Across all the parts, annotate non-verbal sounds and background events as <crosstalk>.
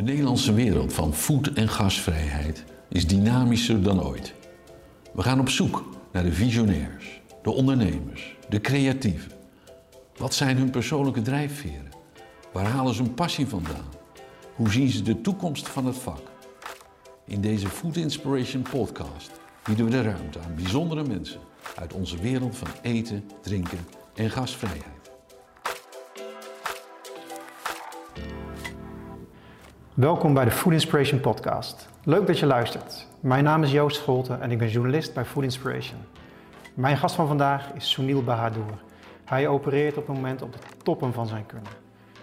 De Nederlandse wereld van voed- en gasvrijheid is dynamischer dan ooit. We gaan op zoek naar de visionairs, de ondernemers, de creatieven. Wat zijn hun persoonlijke drijfveren? Waar halen ze hun passie vandaan? Hoe zien ze de toekomst van het vak? In deze Food Inspiration podcast bieden we de ruimte aan bijzondere mensen uit onze wereld van eten, drinken en gasvrijheid. Welkom bij de Food Inspiration Podcast. Leuk dat je luistert. Mijn naam is Joost Scholten en ik ben journalist bij Food Inspiration. Mijn gast van vandaag is Sunil Bahadur. Hij opereert op het moment op de toppen van zijn kunnen.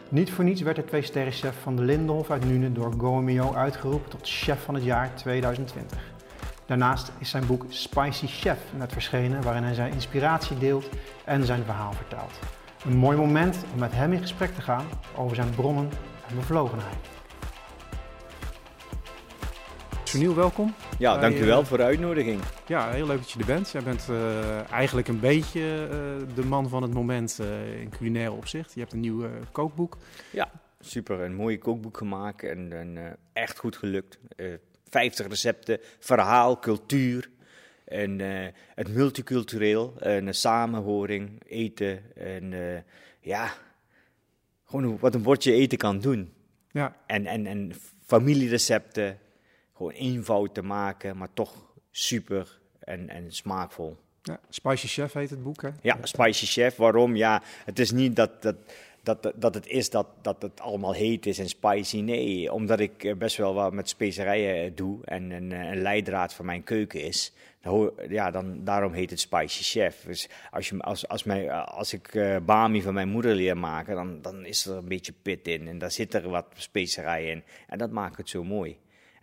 Niet voor niets werd de twee sterrenchef van de Lindenhof uit Nune door Goemio uitgeroepen tot chef van het jaar 2020. Daarnaast is zijn boek Spicy Chef net verschenen, waarin hij zijn inspiratie deelt en zijn verhaal vertelt. Een mooi moment om met hem in gesprek te gaan over zijn bronnen en bevlogenheid. Sunil, welkom. Ja, Bij, dankjewel eh, voor de uitnodiging. Ja, heel leuk dat je er bent. Jij bent eh, eigenlijk een beetje eh, de man van het moment in culinaire opzicht. Je hebt een nieuw kookboek. Ja, super. Een mooi kookboek gemaakt en, en, echt goed gelukt. Eh 50 recepten, verhaal, cultuur. En het multicultureel, en de samenhoring, eten. En ja, gewoon wat een bordje eten kan doen. Ja, En, en, en familierecepten, gewoon eenvoud te maken, maar toch super en, en smaakvol. ja, Spicy Chef heet het boek, hè? Ja, Spicy Chef. Waarom? Ja, het is niet dat, dat, dat, dat het is dat, dat het allemaal heet is en spicy. Nee, omdat ik eh, best wel wat met specerijen eh, doe en een, eh, een leidraad van mijn keuken is. Dan Ja, dan, daarom heet het Spicy Chef. Dus als, je, als, als, mij, als ik eh, bami van mijn moeder leer maken, dan, dan is er een beetje pit in. En daar zit er wat specerijen in. En dat maakt het zo mooi.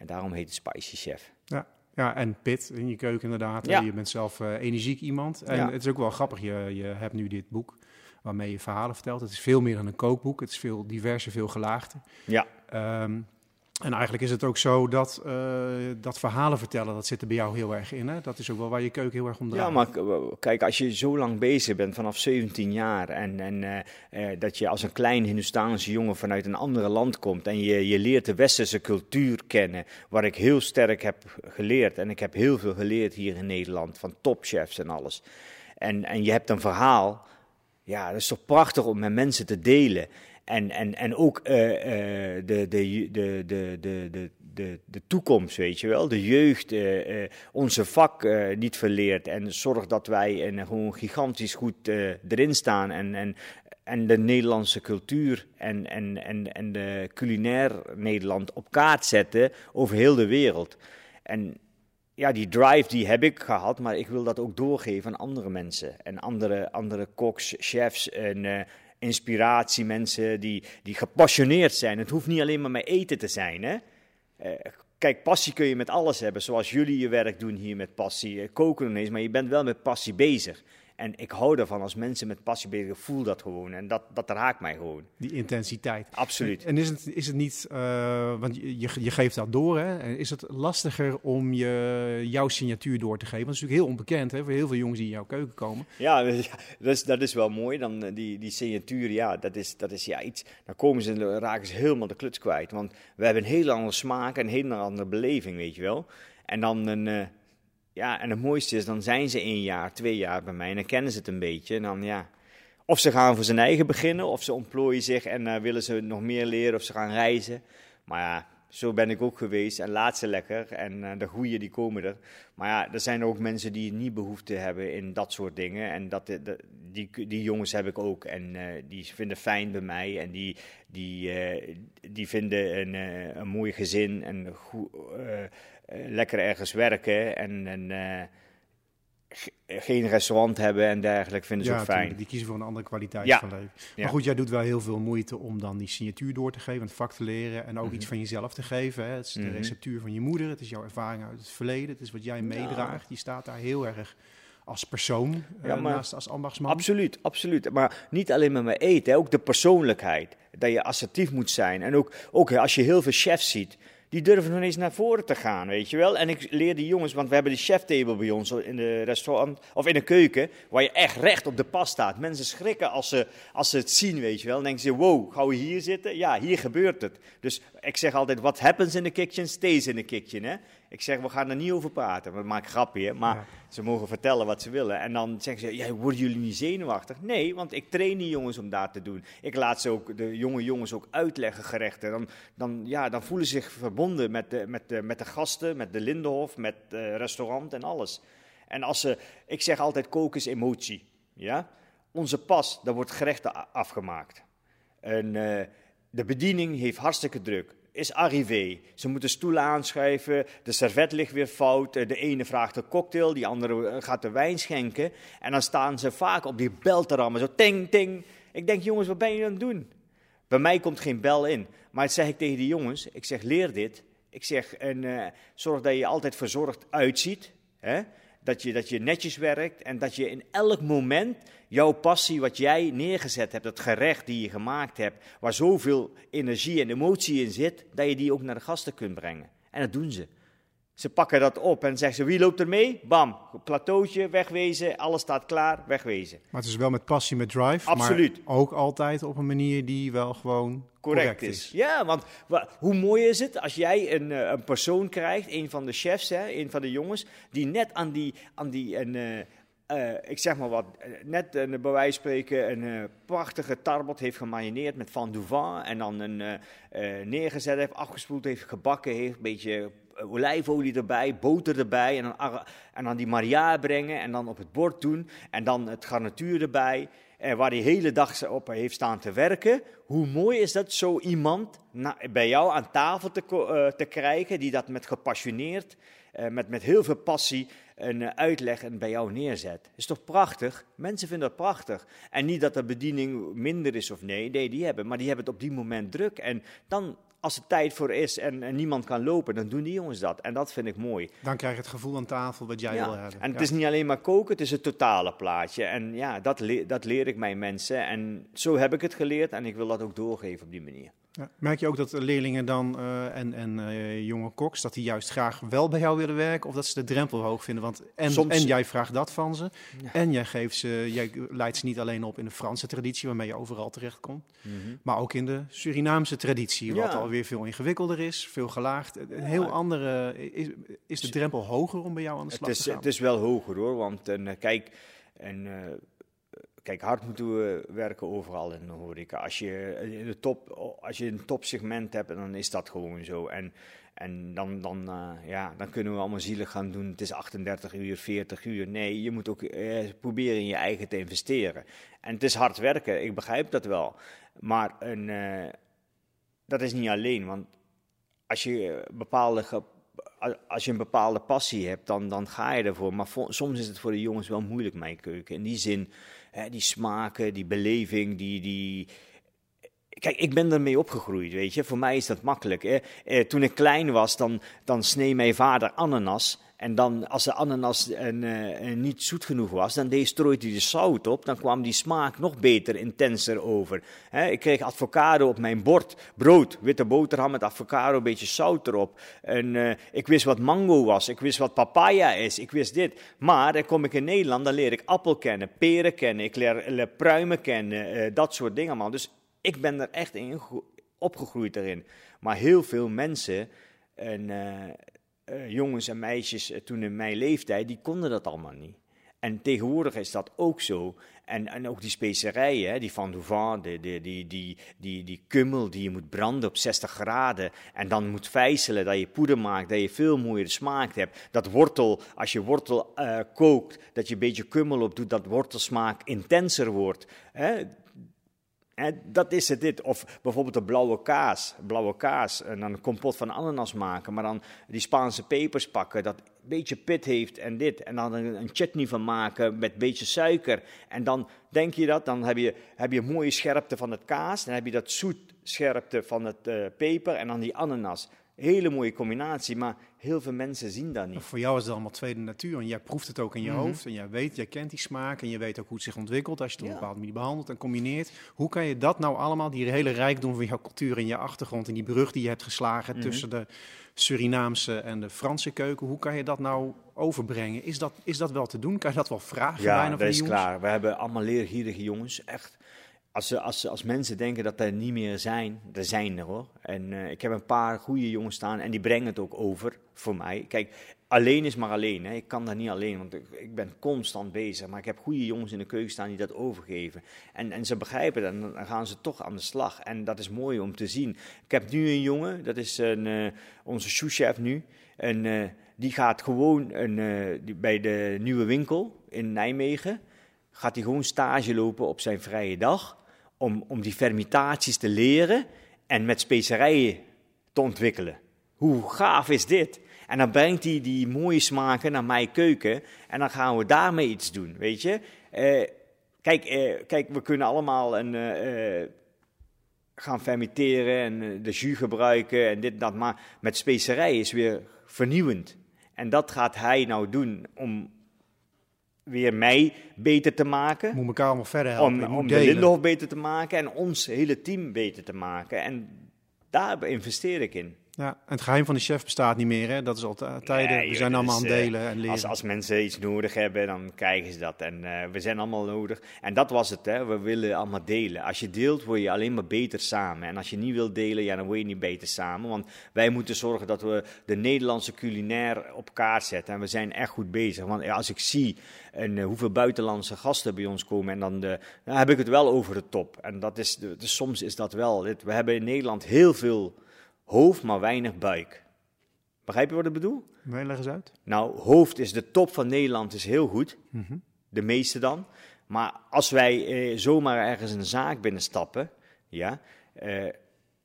En daarom heet het Spicy Chef. Ja, ja, en pit in je keuken inderdaad. Ja. Je bent zelf eh, energiek iemand. En Ja. het is ook wel grappig, je, je hebt nu dit boek waarmee je verhalen vertelt. Het is veel meer dan een kookboek. Het is veel diverser, veel gelaagder. Ja, Ehm, en eigenlijk is het ook zo dat, eh, dat verhalen vertellen, dat zit er bij jou heel erg in. Hè? Dat is ook wel waar je keuken heel erg om draait. Ja, maar kijk, als je zo lang bezig bent, vanaf 17 jaar, en, en eh, eh, dat je als een klein Hindustaanse jongen vanuit een ander land komt en je, je leert de westerse cultuur kennen, waar ik heel sterk heb geleerd. En ik heb heel veel geleerd hier in Nederland, van topchefs en alles. En, en je hebt een verhaal, ja, dat is toch prachtig om met mensen te delen en, en, en ook eh, eh, de, de, de, de, de, de, de toekomst, weet je wel. De jeugd eh, onze vak niet verleert. En zorg dat wij een, gewoon gigantisch goed erin staan. En, en, en de Nederlandse cultuur en, en, en, en de culinair Nederland op kaart zetten over heel de wereld. En ja, die drive die heb ik gehad, maar ik wil dat ook doorgeven aan andere mensen. En andere, andere koks, chefs en, eh, inspiratiemensen die, die gepassioneerd zijn. Het hoeft niet alleen maar met eten te zijn, hè. Eh, kijk, passie kun je met alles hebben, zoals jullie je werk doen hier met passie. Eh, koken ineens, maar je bent wel met passie bezig. En ik hou ervan als mensen met passie bezig voel dat gewoon. En dat, dat raakt mij gewoon. Die intensiteit. Absoluut. En is het, is het niet, eh, want je, je- geeft dat door, hè? En is het lastiger om je, jouw signatuur door te geven? Dat is natuurlijk heel onbekend hè, voor heel veel jongens die in jouw keuken komen. Ja, <laughs> dat is, dat is wel mooi. Dan, eh, die, die signatuur, ja, dat is, dat is ja, iets. Dan komen ze, dan raken ze helemaal de kluts kwijt. Want we hebben een hele andere smaak en een hele andere beleving, weet je wel. En dan een. eh, ja, en het mooiste is, dan zijn ze één jaar, twee jaar bij mij en dan kennen ze het een beetje. En dan ja. Of ze gaan voor zijn eigen beginnen, of ze ontplooien zich en eh, willen ze nog meer leren, of ze gaan reizen. Maar ja, zo ben ik ook geweest en laat ze lekker. En eh, de goeie die komen er. Maar ja, er zijn ook mensen die niet behoefte hebben in dat soort dingen. En dat, de- die, die jongens heb ik ook. En eh, die vinden fijn bij mij. En die, die, eh, die vinden een, eh, een mooi gezin. En goed, eh, eh, lekker ergens werken. En, en eh, ge- geen restaurant hebben en dergelijke vinden ze ook fijn. tuurlijk, die kiezen voor een andere kwaliteit Ja. van leven. Ja. Maar goed, jij doet wel heel veel moeite om dan die signatuur door te geven, het vak te leren en ook Mhm. iets van jezelf te geven. Hè? Het is de Mhm. receptuur van je moeder, het is jouw ervaring uit het verleden, het is wat jij meedraagt. Je staat daar heel erg als persoon eh, Ja, maar- naast als ambachtsman. Absoluut, absoluut. Maar niet alleen maar met eten, ook de persoonlijkheid. Dat je assertief moet zijn. En ook, ook als je heel veel chefs ziet, die durven nog eens naar voren te gaan, weet je wel. En ik leer die jongens, want we hebben de cheftable bij ons in de restaurant, of in de keuken, waar je echt recht op de pas staat. Mensen schrikken als ze, als ze het zien, weet je wel. Dan denken ze, wow, gaan we hier zitten? Ja, hier gebeurt het. Dus ik zeg altijd, what happens in the kitchen, stays in the kitchen, hè. Ik zeg, we gaan er niet over praten. We maken grapje, maar ze mogen vertellen wat ze willen. En dan zeggen ze, ja, worden jullie niet zenuwachtig? Nee, want ik train die jongens om dat te doen. Ik laat ze ook, de jonge jongens ook uitleggen gerechten. Dan, dan, ja, dan voelen ze zich verbonden met de, met, de, met de gasten, met de Lindenhof, met het restaurant en alles. En als ze, ik zeg altijd, koken is emotie. Ja? Onze pas, daar wordt gerechten afgemaakt. En uh, de bediening heeft hartstikke druk is arrivé. Ze moeten stoelen aanschuiven, de servet ligt weer fout, de ene vraagt een cocktail, die andere eh, gaat de wijn schenken. En dan staan ze vaak op die bel te rammen, zo ting, ting. Ik denk, jongens, wat ben je aan het doen? Bij mij komt geen bel in. Maar dat zeg ik tegen die jongens, ik zeg, leer dit. Ik zeg, en uh, zorg dat je altijd verzorgd uitziet. Hè? Dat, je, dat je netjes werkt en dat je in elk moment jouw passie, wat jij neergezet hebt, dat gerecht die je gemaakt hebt, waar zoveel energie en emotie in zit, dat je die ook naar de gasten kunt brengen. En dat doen ze. Ze pakken dat op en zeggen ze, wie loopt er mee? Bam, plateautje, wegwezen, alles staat klaar, wegwezen. Maar het is wel met passie, met drive. Absoluut. Maar ook altijd op een manier die wel gewoon correct, is. Ja, want hoe mooi is het als jij een, eh, een persoon krijgt, een van de chefs, hè, een van de jongens, die net aan die, aan die een, uh, uh, ik zeg maar wat, net uh, bij wijze van spreken een uh, prachtige tarbot heeft gemarineerd met van Duvan en dan een neergezet heeft, afgespoeld heeft, gebakken heeft, een beetje olijfolie erbij, boter erbij en dan, en dan die maria brengen en dan op het bord doen en dan het garnituur erbij. En waar hij hele dag op heeft staan te werken. Hoe mooi is dat, zo iemand bij jou aan tafel te, te krijgen, die dat met gepassioneerd, met, met heel veel passie een uitleg en bij jou neerzet. Is toch prachtig? Mensen vinden dat prachtig. En niet dat de bediening minder is of nee, nee, die hebben, maar die hebben het op die moment druk. En dan als er tijd voor is en, niemand kan lopen, dan doen die jongens dat. En dat vind ik mooi. Dan krijg je het gevoel aan tafel wat jij wil hebben. En het is niet alleen maar koken, het is het totale plaatje. En ja, dat, dat leer ik mijn mensen. En zo heb ik het geleerd en ik wil dat ook doorgeven op die manier. Ja. Merk je ook dat leerlingen dan uh, en, en uh, jonge koks, dat die juist graag wel bij jou willen werken of dat ze de drempel hoog vinden? Want en, Soms... en jij vraagt dat van ze en jij, geeft ze, jij leidt ze niet alleen op in de Franse traditie waarmee je overal terechtkomt, mm -hmm. maar ook in de Surinaamse traditie, wat alweer veel ingewikkelder is, veel gelaagd. Een heel andere, is, is de drempel hoger om bij jou aan de slag het is, te gaan? Het is wel hoger hoor, want uh, kijk, en Kijk, hard moeten we werken overal in de horeca. Als je, in de top, als je een topsegment hebt, dan is dat gewoon zo. En, en dan, dan, uh, ja, dan kunnen we allemaal zielig gaan doen. Het is 38 uur, 40 uur. Nee, je moet ook eh, proberen in je eigen te investeren. En het is hard werken, ik begrijp dat wel. Maar een, uh, dat is niet alleen. Want als je bepaalde als je een bepaalde passie hebt, dan, dan ga je ervoor. Maar soms is het voor de jongens wel moeilijk, mijn keuken. In die zin, die smaken, die beleving, die, die... Kijk, ik ben ermee opgegroeid, weet je. Voor mij is dat makkelijk. Hè. Eh, toen ik klein was, dan, dan snee mijn vader ananas. En dan, als de ananas en, uh, niet zoet genoeg was, dan deed, strooide hij de zout op. Dan kwam die smaak nog beter, intenser over. ik kreeg avocado op mijn bord. Brood, witte boterham met avocado, een beetje zout erop. En ik wist wat mango was. Ik wist wat papaya is. Ik wist dit. Maar dan kom ik in Nederland, dan leer ik appel kennen, peren kennen. Ik leer, pruimen kennen. Dat soort dingen, man. Dus ik ben er echt in opgegroeid erin. Maar heel veel mensen... En, jongens en meisjes uh, toen in mijn leeftijd, die konden dat allemaal niet. En tegenwoordig is dat ook zo. En, en ook die specerijen, hè, die van Duvan, die, die, die, die, die, die kummel die je moet branden op 60 graden. En dan moet vijzelen, dat je poeder maakt, dat je veel mooier smaak hebt. Dat wortel, als je wortel uh, kookt, dat je een beetje kummel op doet, dat wortelsmaak intenser wordt. Hè. En dat is het dit. Of bijvoorbeeld de blauwe kaas. Blauwe kaas. En dan een kompot van ananas maken. Maar dan die Spaanse pepers pakken. Dat een beetje pit heeft en dit. En dan een, chutney van maken met een beetje suiker. En dan denk je dat. Dan heb je, heb je mooie scherpte van het kaas. Dan heb je dat zoet scherpte van het uh, peper. En dan die ananas. Hele mooie combinatie, maar heel veel mensen zien dat niet. Voor jou is het allemaal tweede natuur en jij proeft het ook in je Mhm. hoofd en jij weet, jij kent die smaak en je weet ook hoe het zich ontwikkelt als je het op een bepaalde manier behandelt en combineert. Hoe kan je dat nou allemaal, die hele rijkdom van jouw cultuur en je achtergrond en die brug die je hebt geslagen Mhm. tussen de Surinaamse en de Franse keuken, hoe kan je dat nou overbrengen? Is dat, is dat wel te doen? Kan je dat wel vragen Ja, dat is jongens? klaar. We hebben allemaal leergierige jongens. Echt. Als, als, als mensen denken dat er niet meer zijn, er zijn er hoor. En eh, ik heb een paar goede jongens staan en die brengen het ook over voor mij. Kijk, alleen is maar alleen. Hè. Ik kan dat niet alleen, want ik, ik ben constant bezig. Maar ik heb goede jongens in de keuken staan die dat overgeven. En, en ze begrijpen dat en dan gaan ze toch aan de slag. En dat is mooi om te zien. Ik heb nu een jongen, dat is een, eh, onze souschef nu. En eh, die gaat gewoon een, bij de nieuwe winkel in Nijmegen gaat hij gewoon stage lopen op zijn vrije dag. Om, om die fermentaties te leren en met specerijen te ontwikkelen. Hoe gaaf is dit? En dan brengt hij die mooie smaken naar mijn keuken. En dan gaan we daarmee iets doen, weet je. Eh, kijk, eh, kijk, we kunnen allemaal een, eh, gaan fermenteren en de jus gebruiken en dit en dat. Maar met specerijen is weer vernieuwend. En dat gaat hij nou doen om weer mij beter te maken. Moet elkaar allemaal verder helpen. Om, om de. Lindenhof beter te maken en ons hele team beter te maken. En daar investeer ik in. Ja, en het geheim van de chef bestaat niet meer, hè? Dat is al t- tijden. Nee, we zijn allemaal aan het eh, delen en leren. Als, als mensen iets nodig hebben, dan krijgen ze dat. En eh, we zijn allemaal nodig. En dat was het, hè. we willen allemaal delen. Als je deelt, word je alleen maar beter samen. En als je niet wilt delen, ja, dan word je niet beter samen. Want wij moeten zorgen dat we de Nederlandse culinair op kaart zetten. En we zijn echt goed bezig. Want als ik zie en, eh, hoeveel buitenlandse gasten bij ons komen, en dan, de, dan heb ik het wel over de top. En dat is, de- soms is dat wel. We hebben in Nederland heel veel hoofd, maar weinig buik. Begrijp je wat ik bedoel? Nee, leg eens uit. Nou, hoofd is de top van Nederland, is heel goed. Mhm. De meeste dan. Maar als wij eh, zomaar ergens een zaak binnenstappen, ja, eh,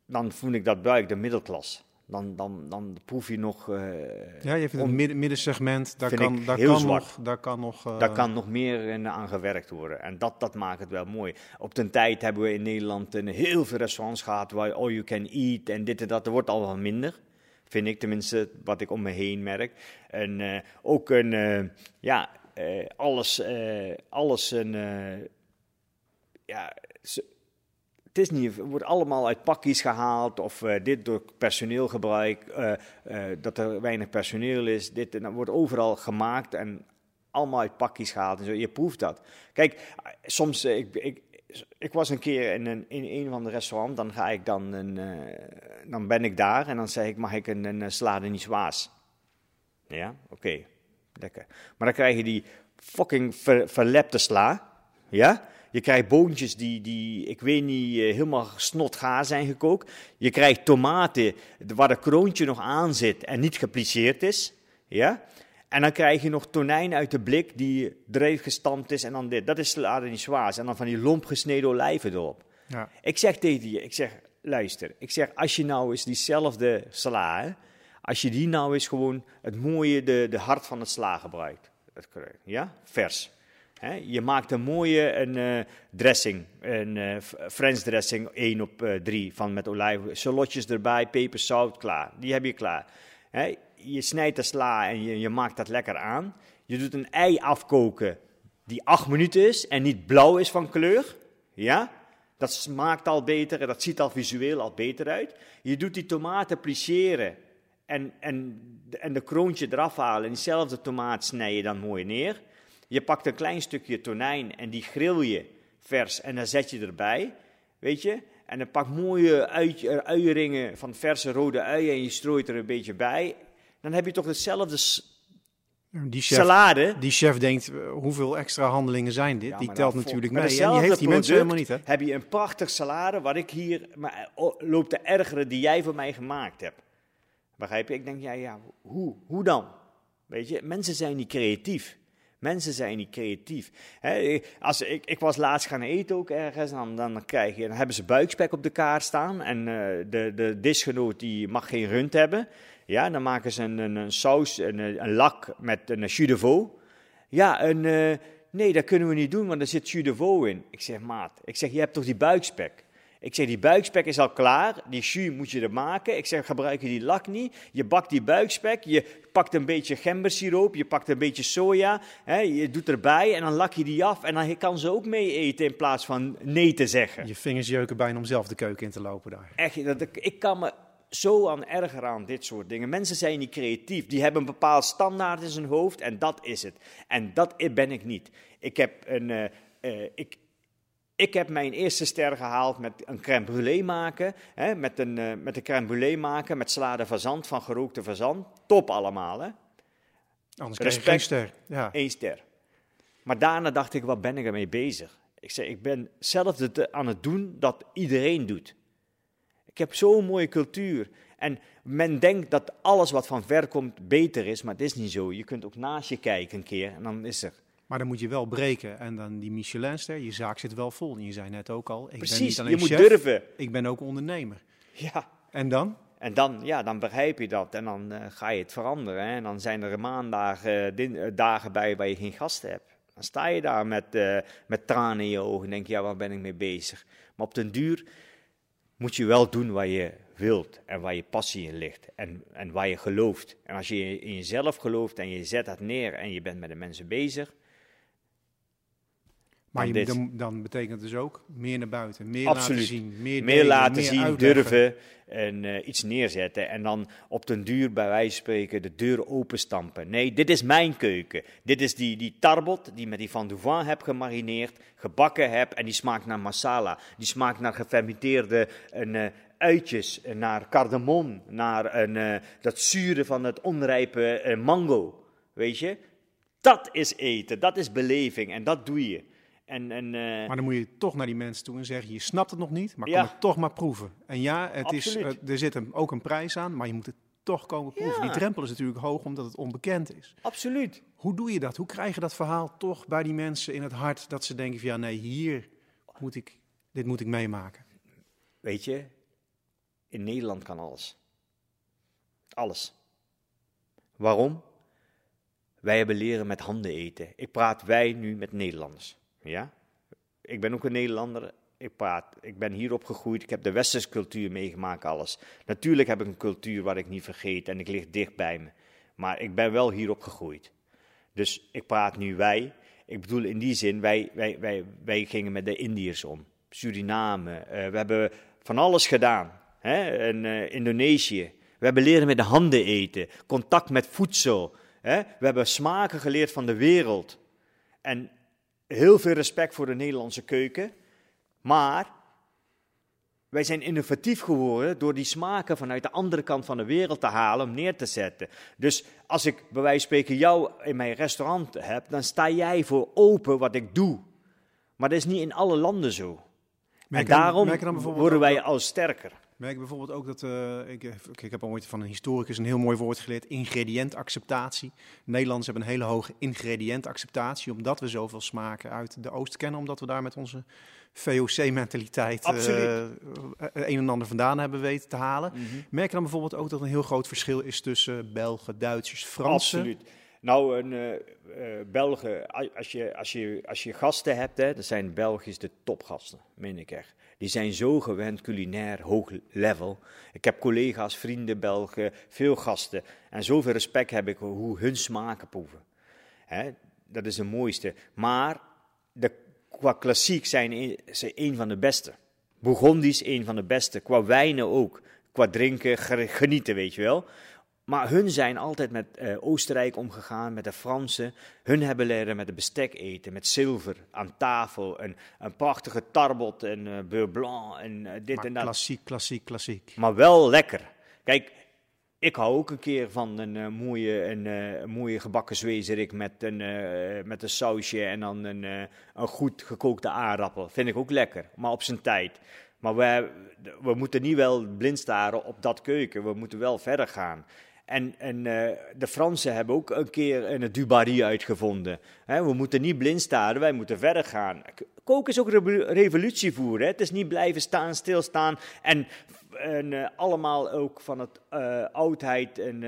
dan voel ik dat buik de middelklas. Dan, dan, dan proef je nog, eh, Ja, je vindt Om- het midden, middensegment, daar kan, daar kan nog... Daar kan nog eh, daar kan nog meer in aan gewerkt worden. En dat, dat maakt het wel mooi. Op den tijd hebben we in Nederland een heel veel restaurants gehad waar all you can eat en dit en dat. Er wordt al wel minder. Vind ik tenminste, wat ik om me heen merk. En eh, ook een, eh, ja, eh, alles, eh, alles een, eh, ja, het is niet, wordt allemaal uit pakjes gehaald of eh, dit door personeelgebruik, eh, dat er weinig personeel is. Dit dat wordt overal gemaakt en allemaal uit pakjes gehaald en zo. Je proeft dat. Kijk, soms, ik, ik, ik was een keer in een, in van de restaurants, dan ga ik dan, een, dan ben ik daar en dan zeg ik, mag ik een, een salade niçoise? Ja, oké, lekker. Maar dan krijg je die fucking ver, verlepte sla, ja? Je krijgt boontjes die, die ik weet niet, eh, helemaal snotgaar zijn gekookt. Je krijgt tomaten waar de kroontje nog aan zit en niet gepliceerd is, ja? En dan krijg je nog tonijn uit de blik die eruit gestampt is en dan dit. Dat is salade niçoise. En dan van die lomp gesneden olijven erop. Ja. Ik zeg tegen je, ik zeg, luister, ik zeg, als je nou eens diezelfde sla, hè, als je die nou eens gewoon het mooie, de, de hart van het sla gebruikt, dat ja, vers. Je maakt een mooie een, eh, dressing, een eh, F- French dressing 1 op eh 3 van met olijven, salotjes erbij, peper, zout, klaar. Die heb je klaar. Je snijdt de sla en je, je maakt dat lekker aan. Je doet een ei afkoken die 8 minuten is en niet blauw is van kleur. Ja? Dat smaakt al beter en dat ziet al visueel al beter uit. Je doet die tomaten plisseren en, en, en de kroontje eraf halen. En diezelfde tomaat snij je dan mooi neer. Je pakt een klein stukje tonijn en die grill je vers en dan zet je erbij. Weet je? En dan pak mooie uit, eh, uieringen van verse rode uien en je strooit er een beetje bij. Dan heb je toch hetzelfde Die chef, salade. die chef denkt, eh, hoeveel extra handelingen zijn dit? Ja, die telt natuurlijk mee. met En die heeft die mensen helemaal niet, hè? Heb je een prachtig salade, wat ik hier maar, oh, loop te ergeren, die jij voor mij gemaakt hebt. Begrijp je? Ik denk, ja, ja, hoe, hoe dan? Weet je, mensen zijn niet creatief. Mensen zijn niet creatief. Als, ik, ik was laatst gaan eten ook ergens, dan, dan, krijg je, dan hebben ze buikspek op de kaart staan. En eh, de, de disgenoot die mag geen rund hebben. Ja, dan maken ze een, een, saus, een, een lak met een jus de. Ja, een, eh, nee, dat kunnen we niet doen, want er zit jus de in. Ik zeg, maat, ik zeg, je hebt toch die buikspek? Ik zeg, die buikspek is al klaar, die jus moet je er maken. Ik zeg, gebruik je die lak niet. Je bakt die buikspek, je pakt een beetje gembersiroop, je pakt een beetje soja, hè, je doet erbij en dan lak je die af. En dan kan ze ook mee eten in plaats van nee te zeggen. Je vingers jeuken bijna om zelf de keuken in te lopen daar. Echt, dat, ik kan me zo aan erger aan dit soort dingen. Mensen zijn niet creatief, die hebben een bepaald standaard in zijn hoofd en dat is het. En dat ben ik niet. Ik heb een... Uh, uh, ik, ik heb mijn eerste ster gehaald met een crème brûlée maken. Hè, met, een, uh, met een crème brûlée maken met salade fazant van gerookte fazant. Top allemaal, hè? Anders krijg je ster. Ja. Eén ster. Maar daarna dacht ik, wat ben ik ermee bezig? Ik zei, ik ben zelf aan het doen dat iedereen doet. Ik heb zo'n mooie cultuur. En men denkt dat alles wat van ver komt beter is, maar het is niet zo. Je kunt ook naast je kijken een keer en dan is er maar dan moet je wel breken. En dan die Michelinster, je zaak zit wel vol. En je zei net ook al, ik Precies, ben niet alleen je moet durven. Ik ben ook ondernemer. Ja. En dan? En dan, ja, dan begrijp je dat en dan uh, ga je het veranderen. Hè? En dan zijn er maandagen, uh, dagen bij waar je geen gasten hebt. Dan sta je daar met, uh, met tranen in je ogen en denk je, ja, waar ben ik mee bezig? Maar op den duur moet je wel doen wat je wilt en waar je passie in ligt en, en waar je gelooft. En als je in jezelf gelooft en je zet dat neer en je bent met de mensen bezig, maar je, dan, dan, betekent het dus ook meer naar buiten, meer laten zien, meer, meer laten zien, durven en uh, iets neerzetten. En dan op den duur bij wijze van spreken de deur openstampen. Nee, dit is mijn keuken. Dit is die, die tarbot die met die van Duvan heb gemarineerd, gebakken heb en die smaakt naar masala. Die smaakt naar gefermenteerde uh, uitjes, naar cardamom, naar een, uh, dat zure van het onrijpe mango. Weet je? Dat is eten, dat is beleving en dat doe je. En, en, uh... Maar dan moet je toch naar die mensen toe en zeggen: Je snapt het nog niet, maar kom het toch maar proeven. En ja, het is, uh, er zit een, ook een prijs aan, maar je moet het toch komen proeven. Die drempel is natuurlijk hoog omdat het onbekend is. Absoluut. Hoe doe je dat? Hoe krijg je dat verhaal toch bij die mensen in het hart dat ze denken: van, Ja, nee, hier moet ik, dit moet ik meemaken? Weet je, in Nederland kan alles. Alles. Waarom? Wij hebben leren met handen eten. Ik praat wij nu met Nederlanders. Ja? Ik ben ook een Nederlander. Ik, praat, ik ben hier opgegroeid. Ik heb de westerse cultuur meegemaakt, alles. Natuurlijk heb ik een cultuur waar ik niet vergeet en ik lig dicht bij me. Maar ik ben wel hier opgegroeid. Dus ik praat nu wij. Ik bedoel in die zin, wij, wij, wij, wij gingen met de Indiërs om. Suriname. Uh, we hebben van alles gedaan. Hè? In uh, Indonesië. We hebben leren met de handen eten. Contact met voedsel. Hè? We hebben smaken geleerd van de wereld. En heel veel respect voor de Nederlandse keuken. Maar wij zijn innovatief geworden door die smaken vanuit de andere kant van de wereld te halen om neer te zetten. Dus als ik bij wijze van spreken jou in mijn restaurant heb, dan sta jij voor open wat ik doe. Maar dat is niet in alle landen zo. en daarom worden wij al sterker merk bijvoorbeeld ook dat, uh, ik, ik heb ooit van een historicus een heel mooi woord geleerd, ingrediëntacceptatie. Nederlanders hebben een hele hoge ingrediëntacceptatie, omdat we zoveel smaken uit de Oost kennen, omdat we daar met onze VOC-mentaliteit uh, een en ander vandaan hebben weten te halen. Mm -hmm. Merk je dan bijvoorbeeld ook dat er een heel groot verschil is tussen Belgen, Duitsers, Fransen? Absoluut. Nou, een uh, Belgen, als je, als, je, als je gasten hebt, hè, dan zijn Belgisch de topgasten, meen ik echt. Die zijn zo gewend culinair hoog level. Ik heb collega's, vrienden, Belgen, veel gasten. En zoveel respect heb ik hoe hun smaken proeven. Hè, dat is het mooiste. Maar de, qua klassiek zijn ze een van de beste. Bourgondisch een van de beste. Qua wijnen ook. Qua drinken, genieten, weet je wel. Maar hun zijn altijd met uh, Oostenrijk omgegaan, met de Fransen. Hun hebben leren met de bestek eten, met zilver aan tafel. En een prachtige tarbot en uh, beurre blanc en uh, dit maar en dat. Klassiek, klassiek, klassiek. Maar wel lekker. Kijk, ik hou ook een keer van een, mooie, een, mooie gebakken zwezerik met een, met een sausje en dan een, een goed gekookte aardappel. Vind ik ook lekker, maar op zijn tijd. Maar we, we moeten niet wel blind staren op dat keuken. We moeten wel verder gaan. En, en uh, de Fransen hebben ook een keer een Dubarry uitgevonden. we moeten niet blind staren, wij moeten verder gaan. koken is ook revolutie voeren. Het is niet blijven staan, stilstaan en, en uh, allemaal ook van het uh, oudheid en,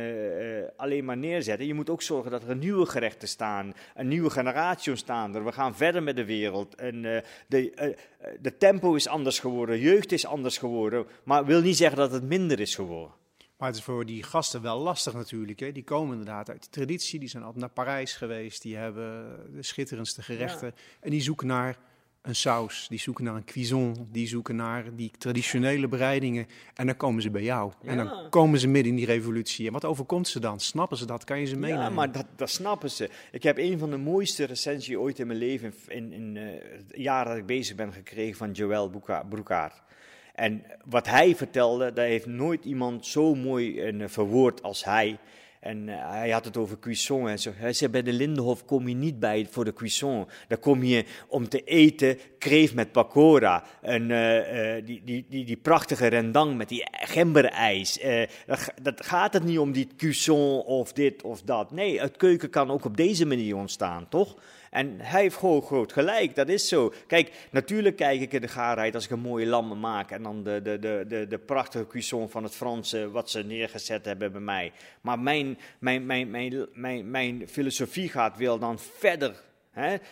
alleen maar neerzetten. Je moet ook zorgen dat er nieuwe gerechten staan, een nieuwe generatie ontstaan. We gaan verder met de wereld. En, de, de tempo is anders geworden, jeugd is anders geworden, maar wil niet zeggen dat het minder is geworden. Maar het is voor die gasten wel lastig natuurlijk. Hè? Die komen inderdaad uit de traditie, die zijn altijd naar Parijs geweest, die hebben de schitterendste gerechten. En die zoeken naar een saus, die zoeken naar een cuisson, die zoeken naar die traditionele bereidingen. En dan komen ze bij jou. En dan komen ze midden in die revolutie. En wat overkomt ze dan? Snappen ze dat? Kan je ze meenemen? Ja, maar dat, dat snappen ze. Ik heb een van de mooiste recensies ooit in mijn leven, in, in uh, het jaar dat ik bezig ben, gekregen van Joël Broekaert. En wat hij vertelde, daar heeft nooit iemand zo mooi uh, verwoord als hij. En uh, hij had het over cuisson en zo. Hij zei, bij de Lindenhof kom je niet bij voor de cuisson. Daar kom je om te eten kreeft met pakora. En uh, uh, die, die, die, die prachtige rendang met die gemberijs. Dat, dat, gaat het niet om die cuisson of dit of dat. Nee, het keuken kan ook op deze manier ontstaan, toch? En hij heeft gewoon groot gelijk, dat is zo. Kijk, natuurlijk kijk ik in de gaarheid als ik een mooie lammen maak. En dan de, de, de, de, de prachtige cuisson van het Franse, wat ze neergezet hebben bij mij. Maar mijn, mijn, mijn, mijn, mijn, mijn filosofie gaat wel dan verder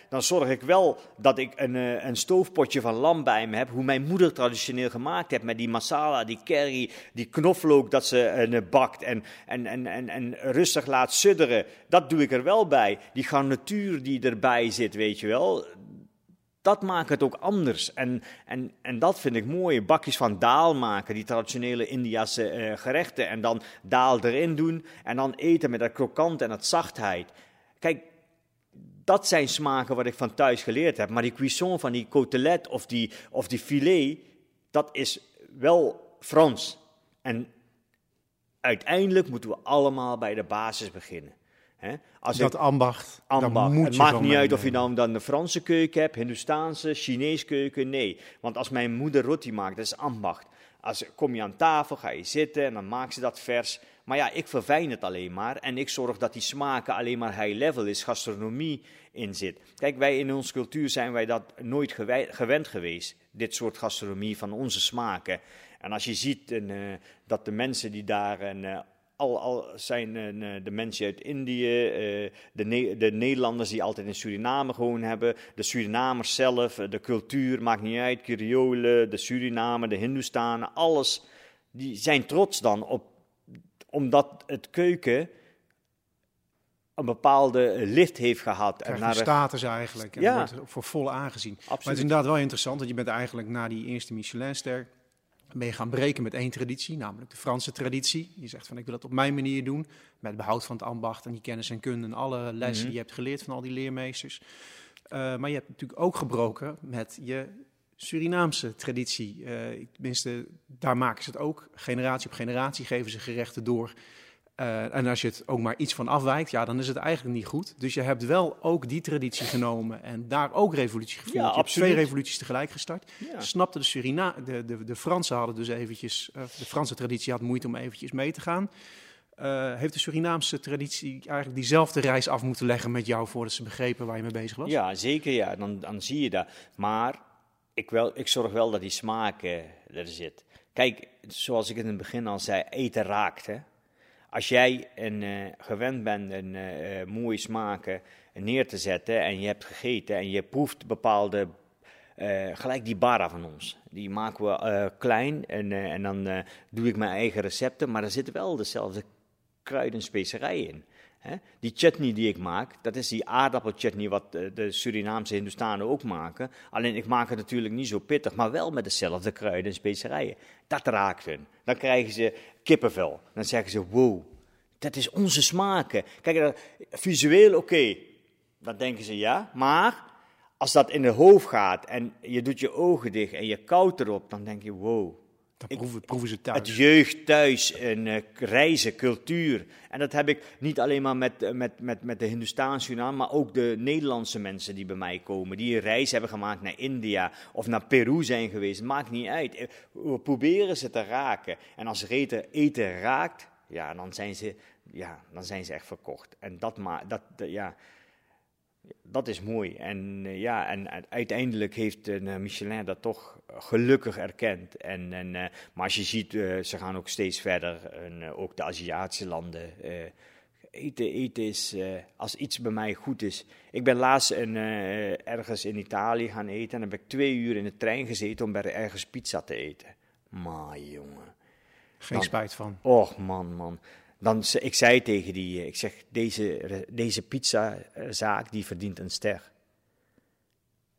dan zorg ik wel dat ik een, eh, een, stoofpotje van lam bij me heb, hoe mijn moeder traditioneel gemaakt heeft, met die masala, die curry, die knoflook dat ze uh, bakt en, en, en, en, en rustig laat sudderen. Dat doe ik er wel bij. Die garnituur die erbij zit, weet je wel, dat maakt het ook anders. En, en, en dat vind ik mooi. Bakjes van daal maken, die traditionele Indiase gerechten. En dan daal erin doen. En dan eten met dat krokant en dat zachtheid. Kijk, dat zijn smaken wat ik van thuis geleerd heb. Maar die cuisson van die cotelet of die, of die filet, dat is wel Frans. En uiteindelijk moeten we allemaal bij de basis beginnen. Als dat ambacht. ambacht. het maakt niet uit of je nou dan de Franse keuken hebt, Hindoestaanse, Chinese keuken. Nee, want als mijn moeder roti maakt, dat is ambacht. Als kom je aan tafel, ga je zitten en dan maakt ze dat vers. Maar ja, ik verfijn het alleen maar en ik zorg dat die smaken alleen maar high level is, gastronomie in zit. Kijk, wij in onze cultuur zijn wij dat nooit gewend geweest, dit soort gastronomie van onze smaken. En als je ziet uh, dat de mensen die daar uh, al, al, zijn uh, de mensen uit Indië, de, de, Nederlanders die altijd in Suriname gewoon hebben, de Surinamers zelf, de cultuur, maakt niet uit, Kriolen, de Suriname, de Hindoestanen, alles, die zijn trots dan op omdat het keuken een bepaalde lift heeft gehad. en naar status eigenlijk. En ja. wordt voor vol aangezien. Absoluut. Maar het is inderdaad wel interessant, want je bent eigenlijk na die eerste Michelinster ben je gaan breken met één traditie, namelijk de Franse traditie. Je zegt van ik wil het op mijn manier doen, met behoud van het ambacht en die kennis en kunde en alle lessen mhm. die je hebt geleerd van al die leermeesters. Uh, maar je hebt natuurlijk ook gebroken met je Surinaamse traditie. Uh, tenminste, daar maken ze het ook. Generatie op generatie geven ze gerechten door. Uh, en als je het ook maar iets van afwijkt, ja, dan is het eigenlijk niet goed. Dus je hebt wel ook die traditie genomen en daar ook revolutie gevoerd. Ja, je hebt twee revoluties tegelijk gestart. Ja. Snapte de Surina de, de, de Fransen hadden dus eventjes, uh, de Franse traditie had moeite om eventjes mee te gaan. Uh, heeft de Surinaamse traditie eigenlijk diezelfde reis af moeten leggen met jou voordat ze begrepen waar je mee bezig was? Ja, zeker ja. Dan, dan zie je dat. Maar ik, wel, ik zorg wel dat die smaak uh, er zit. Kijk, zoals ik in het begin al zei, eten raakt. Als jij een, uh, gewend bent een uh, mooie smaken neer te zetten en je hebt gegeten en je proeft bepaalde, gelijk die bara van ons. Die maken we klein en, en dan doe ik mijn eigen recepten, maar er zitten wel dezelfde kruiden en specerijen in. Die chutney die ik maak, dat is die aardappelchutney wat de Surinaamse Hindustanen ook maken. Alleen ik maak het natuurlijk niet zo pittig, maar wel met dezelfde kruiden en specerijen. Dat raakt hun. Dan krijgen ze kippenvel. Dan zeggen ze, wow, dat is onze smaken. Kijk, visueel oké, dan denken ze ja. Maar als dat in de hoofd gaat en je doet je ogen dicht en je koudt erop, dan denk je, wow, dat proeven, proeven ze thuis. Het jeugd thuis, en uh, reizen, cultuur. En dat heb ik niet alleen maar met, eh, met, met, met de Hindustaanse naam, maar ook de Nederlandse mensen die bij mij komen. Die een reis hebben gemaakt naar India of naar Peru zijn geweest. Maakt niet uit. Eh, we proberen ze te raken. En als eten, eten raakt, ja, dan zijn ze, ja, dan zijn ze echt verkocht. En dat, maar, dat, ja, Dat is mooi. En uh, ja, en uiteindelijk heeft uh, Michelin dat toch gelukkig erkend. En, en, maar als je ziet, ze gaan ook steeds verder. En ook de Aziatische landen. eten, eten is, als iets bij mij goed is. Ik ben laatst in, ergens in Italië gaan eten. En dan heb ik twee uur in de trein gezeten om bij ergens pizza te eten. Maar jongen. Geen dan, spijt van. Och man, man. Dan, ik zei tegen die, ik zeg, deze, deze pizzazaak die verdient een ster.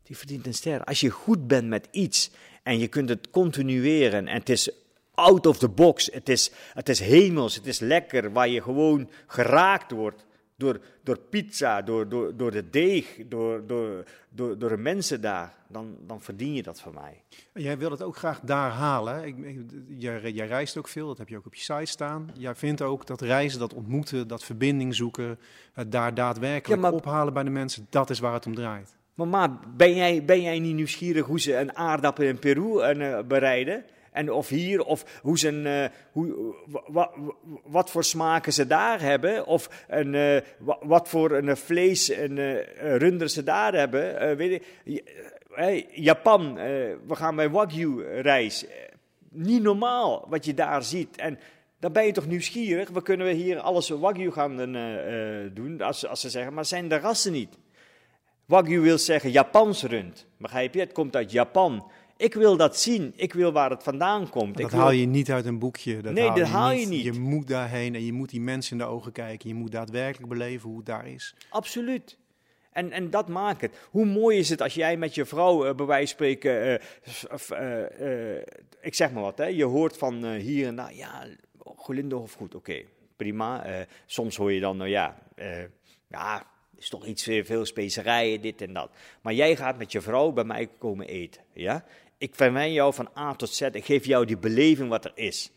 Die verdient een ster. Als je goed bent met iets en je kunt het continueren en het is out of the box, het is, het is hemels, het is lekker, waar je gewoon geraakt wordt door, door pizza, door, door, door de deeg, door, door, door, door de mensen daar, dan, dan verdien je dat van mij. Jij wil het ook graag daar halen. Ik, jij, jij, reist ook veel, dat heb je ook op je site staan. Jij vindt ook dat reizen, dat ontmoeten, dat verbinding zoeken, het daar daadwerkelijk ophalen bij de mensen, dat is waar het om draait. Mama, ben jij, ben jij niet nieuwsgierig hoe ze een aardappel in Peru uh, bereiden? En of hier, of hoe ze een, uh, hoe, wat voor smaken ze daar hebben. Of een, uh, wat voor een vlees en runder ze daar hebben. weet je, Japan, we gaan bij Wagyu reis. niet normaal wat je daar ziet. En dan ben je toch nieuwsgierig. We kunnen we hier alles Wagyu gaan doen, als, als ze zeggen. Maar zijn de rassen niet. Wagyu wil zeggen Japans rund. Begrijp je? Het komt uit Japan. Ik wil dat zien. Ik wil waar het vandaan komt. Dat haal je niet uit een boekje. Dat nee, haal dat je haal niet. je niet. Je moet daarheen en je moet die mensen in de ogen kijken. Je moet daadwerkelijk beleven hoe het daar is. Absoluut. En, en dat maakt het. Hoe mooi is het als jij met je vrouw, uh, bij wijze van spreken, uh, uh, ik zeg maar wat, hè, je hoort van hier en daar, ja, of goed, oké, prima. soms hoor je dan, nou ja, ja, is toch iets veel specerijen, dit en dat. Maar jij gaat met je vrouw bij mij komen eten, ja? Ik verwen jou van A tot Z. Ik geef jou die beleving wat er is.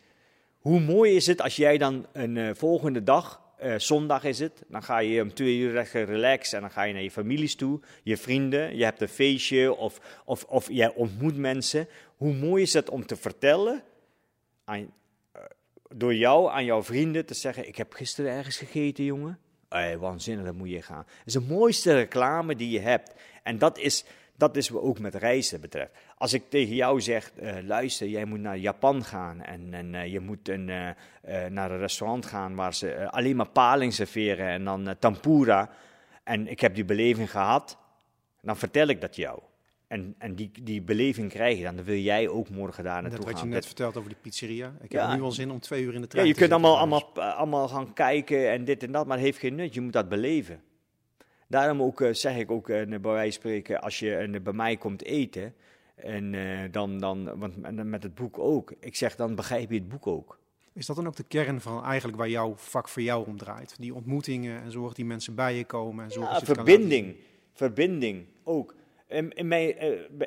Hoe mooi is het als jij dan een uh, volgende dag, uh, zondag is het, dan ga je om twee uur relaxen en dan ga je naar je families toe, je vrienden, je hebt een feestje of, of, of jij ontmoet mensen. Hoe mooi is het om te vertellen, aan, uh, door jou aan jouw vrienden te zeggen, ik heb gisteren ergens gegeten jongen. Hey, waanzinnig, dat moet je gaan. Het is de mooiste reclame die je hebt. En dat is, dat is ook met reizen betreft. Als ik tegen jou zeg, uh, luister, jij moet naar Japan gaan en, en uh, je moet een, uh, naar een restaurant gaan waar ze alleen maar paling serveren en dan tempura. En ik heb die beleving gehad, dan vertel ik dat jou. En, en die, die beleving krijg je dan. Dan wil jij ook morgen daar naartoe dat gaan. wat je net Dat- verteld over die pizzeria. Ik Ja. heb nu al zin om twee uur in de Ja, trein je te kunt allemaal, allemaal, allemaal gaan kijken en dit en dat, maar het heeft geen nut. Je moet dat beleven. Daarom ook, eh, zeg ik ook eh, bij wijze van spreken, als je eh, bij mij komt eten, en dan, dan, want met het boek ook, ik zeg dan begrijp je het boek ook. Is dat dan ook de kern van eigenlijk waar jouw vak voor jou om draait? Die ontmoetingen en zorg die mensen bij je komen en zorg Ja, verbinding, verbinding ook. In, in mijn,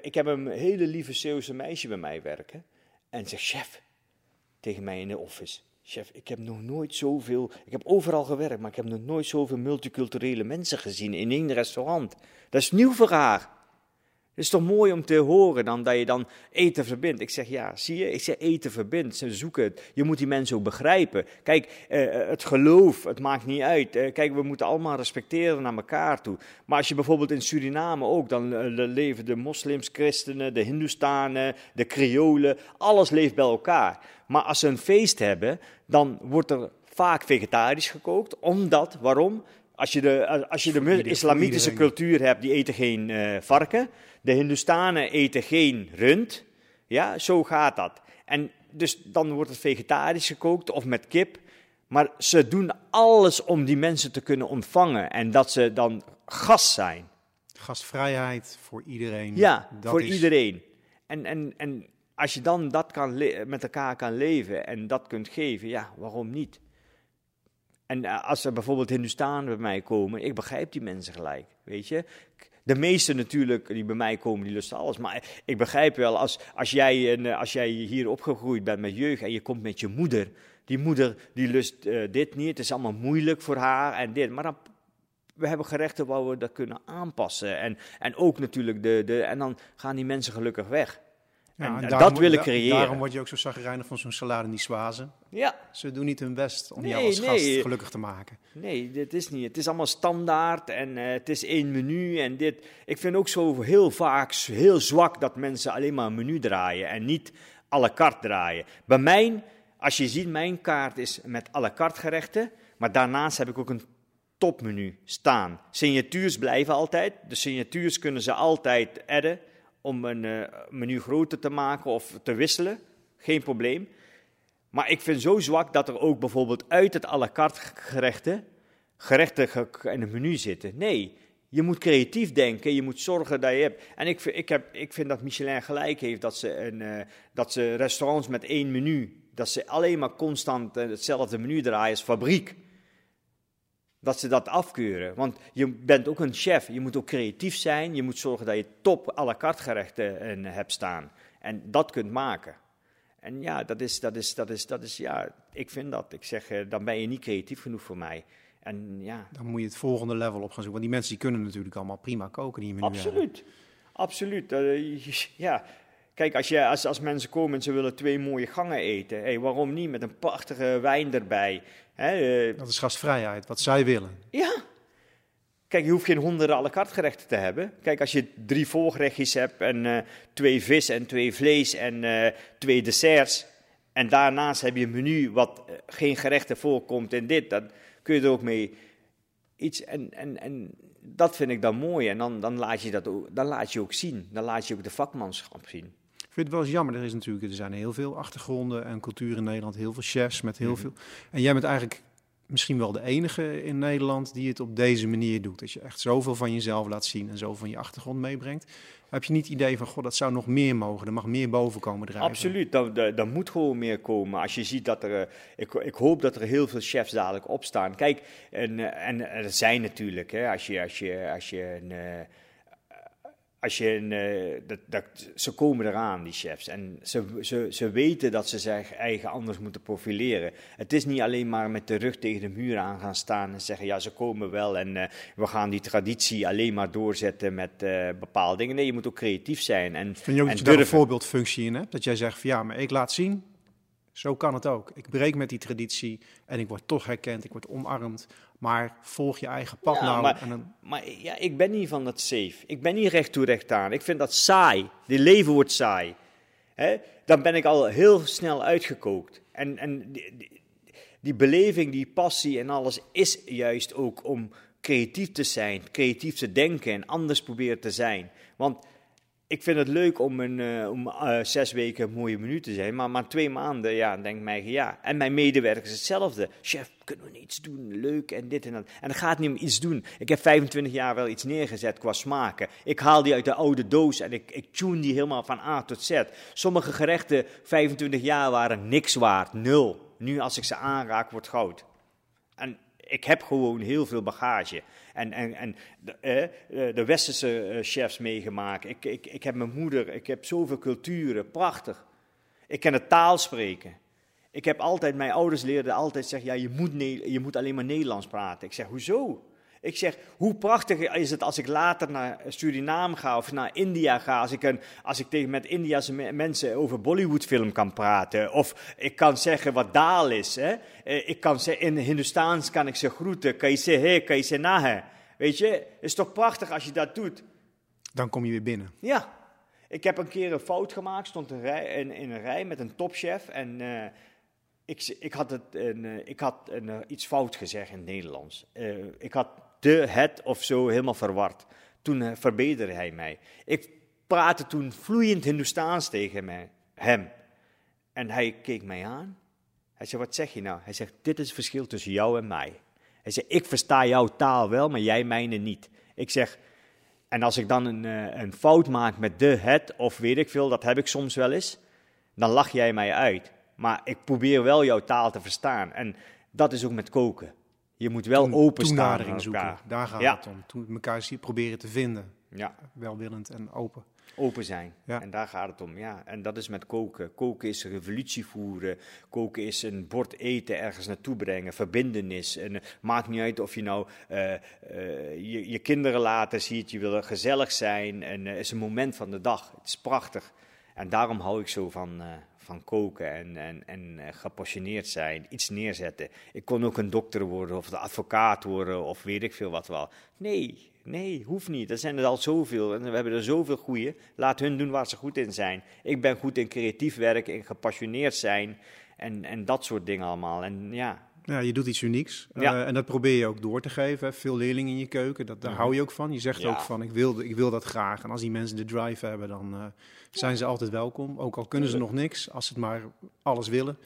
ik heb een hele lieve Zeeuwse meisje bij mij werken. En zegt, chef, tegen mij in de office. Chef, ik heb nog nooit zoveel, ik heb overal gewerkt, maar ik heb nog nooit zoveel multiculturele mensen gezien in één restaurant. Dat is nieuw voor haar. Het is toch mooi om te horen dan dat je dan eten verbindt. Ik zeg ja, zie je, ik zeg eten verbindt. Ze zoeken het. Je moet die mensen ook begrijpen. Kijk, eh, het geloof, het maakt niet uit. Eh, kijk, we moeten allemaal respecteren naar elkaar toe. Maar als je bijvoorbeeld in Suriname ook, dan eh, leven de moslims, christenen, de hindoestanen, de creolen, alles leeft bij elkaar. Maar als ze een feest hebben, dan wordt er vaak vegetarisch gekookt. Omdat, waarom? Als je de, als je de islamitische cultuur hebt, die eten geen eh, varken. De Hindustanen eten geen rund. Ja, zo gaat dat. En dus dan wordt het vegetarisch gekookt of met kip. Maar ze doen alles om die mensen te kunnen ontvangen. En dat ze dan gast zijn. Gastvrijheid voor iedereen. Ja, dat voor is- iedereen. En, en, en als je dan dat kan met elkaar kan leven en dat kunt geven, ja, waarom niet? En eh, als er bijvoorbeeld Hindustanen bij mij komen, ik begrijp die mensen gelijk, weet je. De meesten natuurlijk die bij mij komen, die lusten alles. Maar ik begrijp wel, als, als, jij, eh, als jij hier opgegroeid bent met jeugd en je komt met je moeder. Die moeder die lust eh, dit niet, het is allemaal moeilijk voor haar en dit. Maar dan, we hebben gerechten waar we dat kunnen aanpassen. En, en ook natuurlijk, de, de, en dan gaan die mensen gelukkig weg. En, en dat wil ik da- creëren. Daarom word je ook zo zagrijnig van zo'n salade niçoise. Ja, Ze doen niet hun best om Nee, jou als gast nee. gelukkig te maken. Nee, dit is niet. Het is allemaal standaard en eh, het is één menu en dit. Ik vind ook zo heel vaak heel zwak dat mensen alleen maar een menu draaien en niet à la carte draaien. Bij mij, als je ziet, mijn kaart is met à la carte gerechten, maar daarnaast heb ik ook een topmenu staan. Signatuurs blijven altijd. De signatuurs kunnen ze altijd adden om een eh, menu groter te maken of te wisselen. Geen probleem. Maar ik vind zo zwak dat er ook bijvoorbeeld uit het à la carte gerechten, gerechten ge- in het menu zitten. Nee, je moet creatief denken, je moet zorgen dat je hebt. En ik, ik, heb, ik vind dat Michelin gelijk heeft dat ze, een, eh, dat ze restaurants met één menu, dat ze alleen maar constant eh, hetzelfde menu draaien als fabriek. Dat ze dat afkeuren. Want je bent ook een chef, je moet ook creatief zijn, je moet zorgen dat je top à la carte gerechten eh, hebt staan. En dat kunt maken. En ja, dat is, dat is, dat is, dat is, ja, ik vind dat. Ik zeg, eh, dan ben je niet creatief genoeg voor mij. En ja, Dan moet je het volgende level op gaan zoeken. Want die mensen die kunnen natuurlijk allemaal prima koken die hebben. absoluut. Absoluut. Eh, <laughs> ja, kijk, als, je, als, als mensen komen en ze willen twee mooie gangen eten, hey, waarom niet met een prachtige wijn erbij? Hè, eh, Dat is gastvrijheid, wat zij willen. Ja. Kijk, je hoeft geen honderden à la carte gerechten te hebben. Kijk, als je drie voorgerechtjes hebt en eh, twee vis en twee vlees en eh, twee desserts. En daarnaast heb je een menu wat geen gerechten voorkomt en dit. Dan kun je er ook mee iets... En, en, en dat vind ik dan mooi. En dan, dan, laat je dat ook, dan laat je ook zien. Dan laat je ook de vakmanschap zien. Ik vind het wel eens jammer. Er, is natuurlijk, er zijn heel veel achtergronden en cultuur in Nederland. Heel veel chefs met heel Mhm. veel. En jij bent eigenlijk misschien wel de enige in Nederland die het op deze manier doet. Dat je echt zoveel van jezelf laat zien en zoveel van je achtergrond meebrengt. Heb je niet het idee van, god, dat zou nog meer mogen. Er mag meer boven komen drijven. Absoluut, daar moet gewoon meer komen. Als je ziet dat er, eh, ik, ik hoop dat er heel veel chefs dadelijk opstaan. Kijk, en, eh, en er zijn natuurlijk, hè, als je, als je, als je een, eh, als je een, eh, dat, dat, ze komen eraan, die chefs. En ze, ze, ze weten dat ze zich eigen anders moeten profileren. Het is niet alleen maar met de rug tegen de muur aan gaan staan en zeggen, ja, ze komen wel en eh, we gaan die traditie alleen maar doorzetten met eh, bepaalde dingen. Nee, je moet ook creatief zijn. En, Vind je ook en dat je daar een voorbeeldfunctie in hebt? Dat jij zegt van ja, maar ik laat zien, zo kan het ook. Ik breek met die traditie en ik word toch herkend, ik word omarmd. Maar volg je eigen pad Ja, nou. maar- en dan, Maar ja, ik ben niet van dat safe. Ik ben niet recht toe recht aan. Ik vind dat saai. Die leven wordt saai. Dan ben ik al heel snel uitgekookt. En, en die, die, die beleving, die passie en alles is juist ook om creatief te zijn, creatief te denken en anders proberen te zijn. Want ik vind het leuk om, een, eh, om eh, zes weken een mooie menu te zijn, maar, maar twee maanden, ja, dan denk mij, ja. En mijn medewerkers hetzelfde. Chef, kunnen we iets doen? Leuk en dit en dat. En het gaat niet om iets doen. Ik heb 25 jaar wel iets neergezet qua smaken. Ik haal die uit de oude doos en ik, ik tune die helemaal van A tot Z. Sommige gerechten 25 jaar waren niks waard, nul. Nu als ik ze aanraak, wordt goud. En ik heb gewoon heel veel bagage. En, en, en de, eh, de westerse eh, chefs meegemaakt. Ik, ik, ik heb mijn moeder, ik heb zoveel culturen, prachtig. Ik kan de taal spreken. Ik heb altijd, mijn ouders leerden altijd zeggen, ja, je moet, je moet alleen maar Nederlands praten. Ik zeg, hoezo? Ik zeg, hoe prachtig is het als ik later naar Suriname ga of naar India ga, als ik, een, als ik tegen met Indiase me- mensen over Bollywoodfilm kan praten. Of ik kan zeggen wat daal is. Hè? Eh, Ik kan ze, in Hindustaans kan ik ze groeten. Kan je ze he, kan je ze nahe. Weet je, het is toch prachtig als je dat doet. dan kom je weer binnen. Ja, ik heb een keer een fout gemaakt, stond een rij, in, in een rij met een topchef en eh, ik, ik had, het, een, eh, ik had een, iets fout gezegd in het Nederlands. Ik had de, het of zo helemaal verward. Toen eh, verbeterde hij mij. Ik praatte toen vloeiend Hindoestaans tegen mij, hem. En hij keek mij aan. Hij zei, wat zeg je nou? Hij zegt, dit is het verschil tussen jou en mij. Hij zei, ik versta jouw taal wel, maar jij mijne niet. Ik zeg, en als ik dan een, eh, een fout maak met de, het of weet ik veel, dat heb ik soms wel eens, dan lach jij mij uit. Maar ik probeer wel jouw taal te verstaan. En dat is ook met koken. Je moet wel naar zoeken. Daar gaat Ja. het om. Toen elkaar zien, proberen te vinden. Ja, Welwillend en open. open zijn. Ja. En daar gaat het om. Ja. En dat is met koken. Koken is revolutie voeren. Koken is een bord eten ergens naartoe brengen. Verbindenis. En, eh, maakt niet uit of je nou eh, eh, je, je kinderen later ziet. Je wil er gezellig zijn. En het is een moment van de dag. Het is prachtig. En daarom hou ik zo van, van koken en, en, en gepassioneerd zijn, iets neerzetten. Ik kon ook een dokter worden of de advocaat worden of weet ik veel wat wel. Nee, nee, hoeft niet. Er zijn er al zoveel en we hebben er zoveel goede. Laat hun doen waar ze goed in zijn. Ik ben goed in creatief werken, in gepassioneerd zijn en, en dat soort dingen allemaal. En ja, ja, je doet iets unieks. Ja. Uh, en dat probeer je ook door te geven. Veel leerlingen in je keuken, dat, daar mhm. hou je ook van. Je zegt ook van, ik wil, ik wil dat graag. En als die mensen de drive hebben, dan uh, zijn ze altijd welkom. Ook al kunnen ze nog niks, als ze het maar alles willen,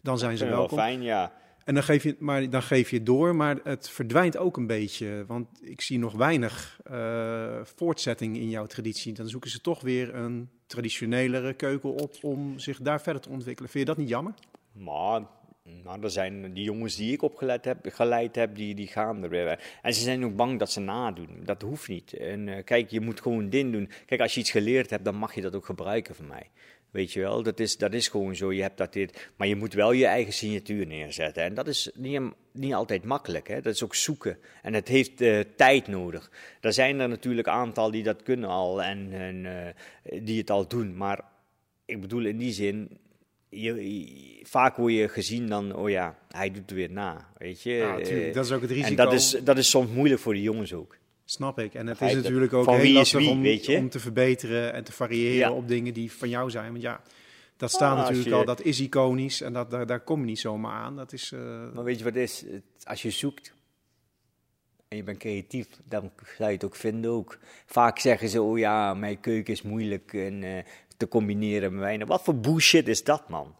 dan zijn ze welkom. Wel fijn, ja. En dan geef, je, maar, dan geef je door, maar het verdwijnt ook een beetje. Want ik zie nog weinig uh, voortzetting in jouw traditie. Dan zoeken ze toch weer een traditionelere keuken op om zich daar verder te ontwikkelen. Vind je dat niet jammer? Maar nou, er zijn die jongens die ik opgeleid heb, geleid heb, die, die gaan er weer. En ze zijn ook bang dat ze nadoen. Dat hoeft niet. En uh, kijk, je moet gewoon dit doen. Kijk, als je iets geleerd hebt, dan mag je dat ook gebruiken van mij. Weet je wel, dat is, dat is gewoon zo. Je hebt dat dit, maar je moet wel je eigen signatuur neerzetten. En dat is niet, niet altijd makkelijk. Hè? Dat is ook zoeken. En het heeft uh, tijd nodig. Er zijn er natuurlijk een aantal die dat kunnen al en, en uh, die het al doen. Maar ik bedoel in die zin, je, vaak word je gezien dan, oh ja, hij doet het weer na, weet je. Ja, eh, dat is ook het risico. En dat is, dat is soms moeilijk voor de jongens ook. Snap ik. En het is natuurlijk ook heel lastig om, om, te verbeteren en te variëren op dingen die van jou zijn. Want ja, dat staat ah, natuurlijk al, dat is iconisch en dat, daar, daar kom je niet zomaar aan. Dat is, uh... Maar weet je wat het is? Als je zoekt en je bent creatief, dan ga je het ook vinden ook. Vaak zeggen ze, oh ja, mijn keuken is moeilijk en, uh, te combineren met wijn. Wat voor bullshit is dat, man?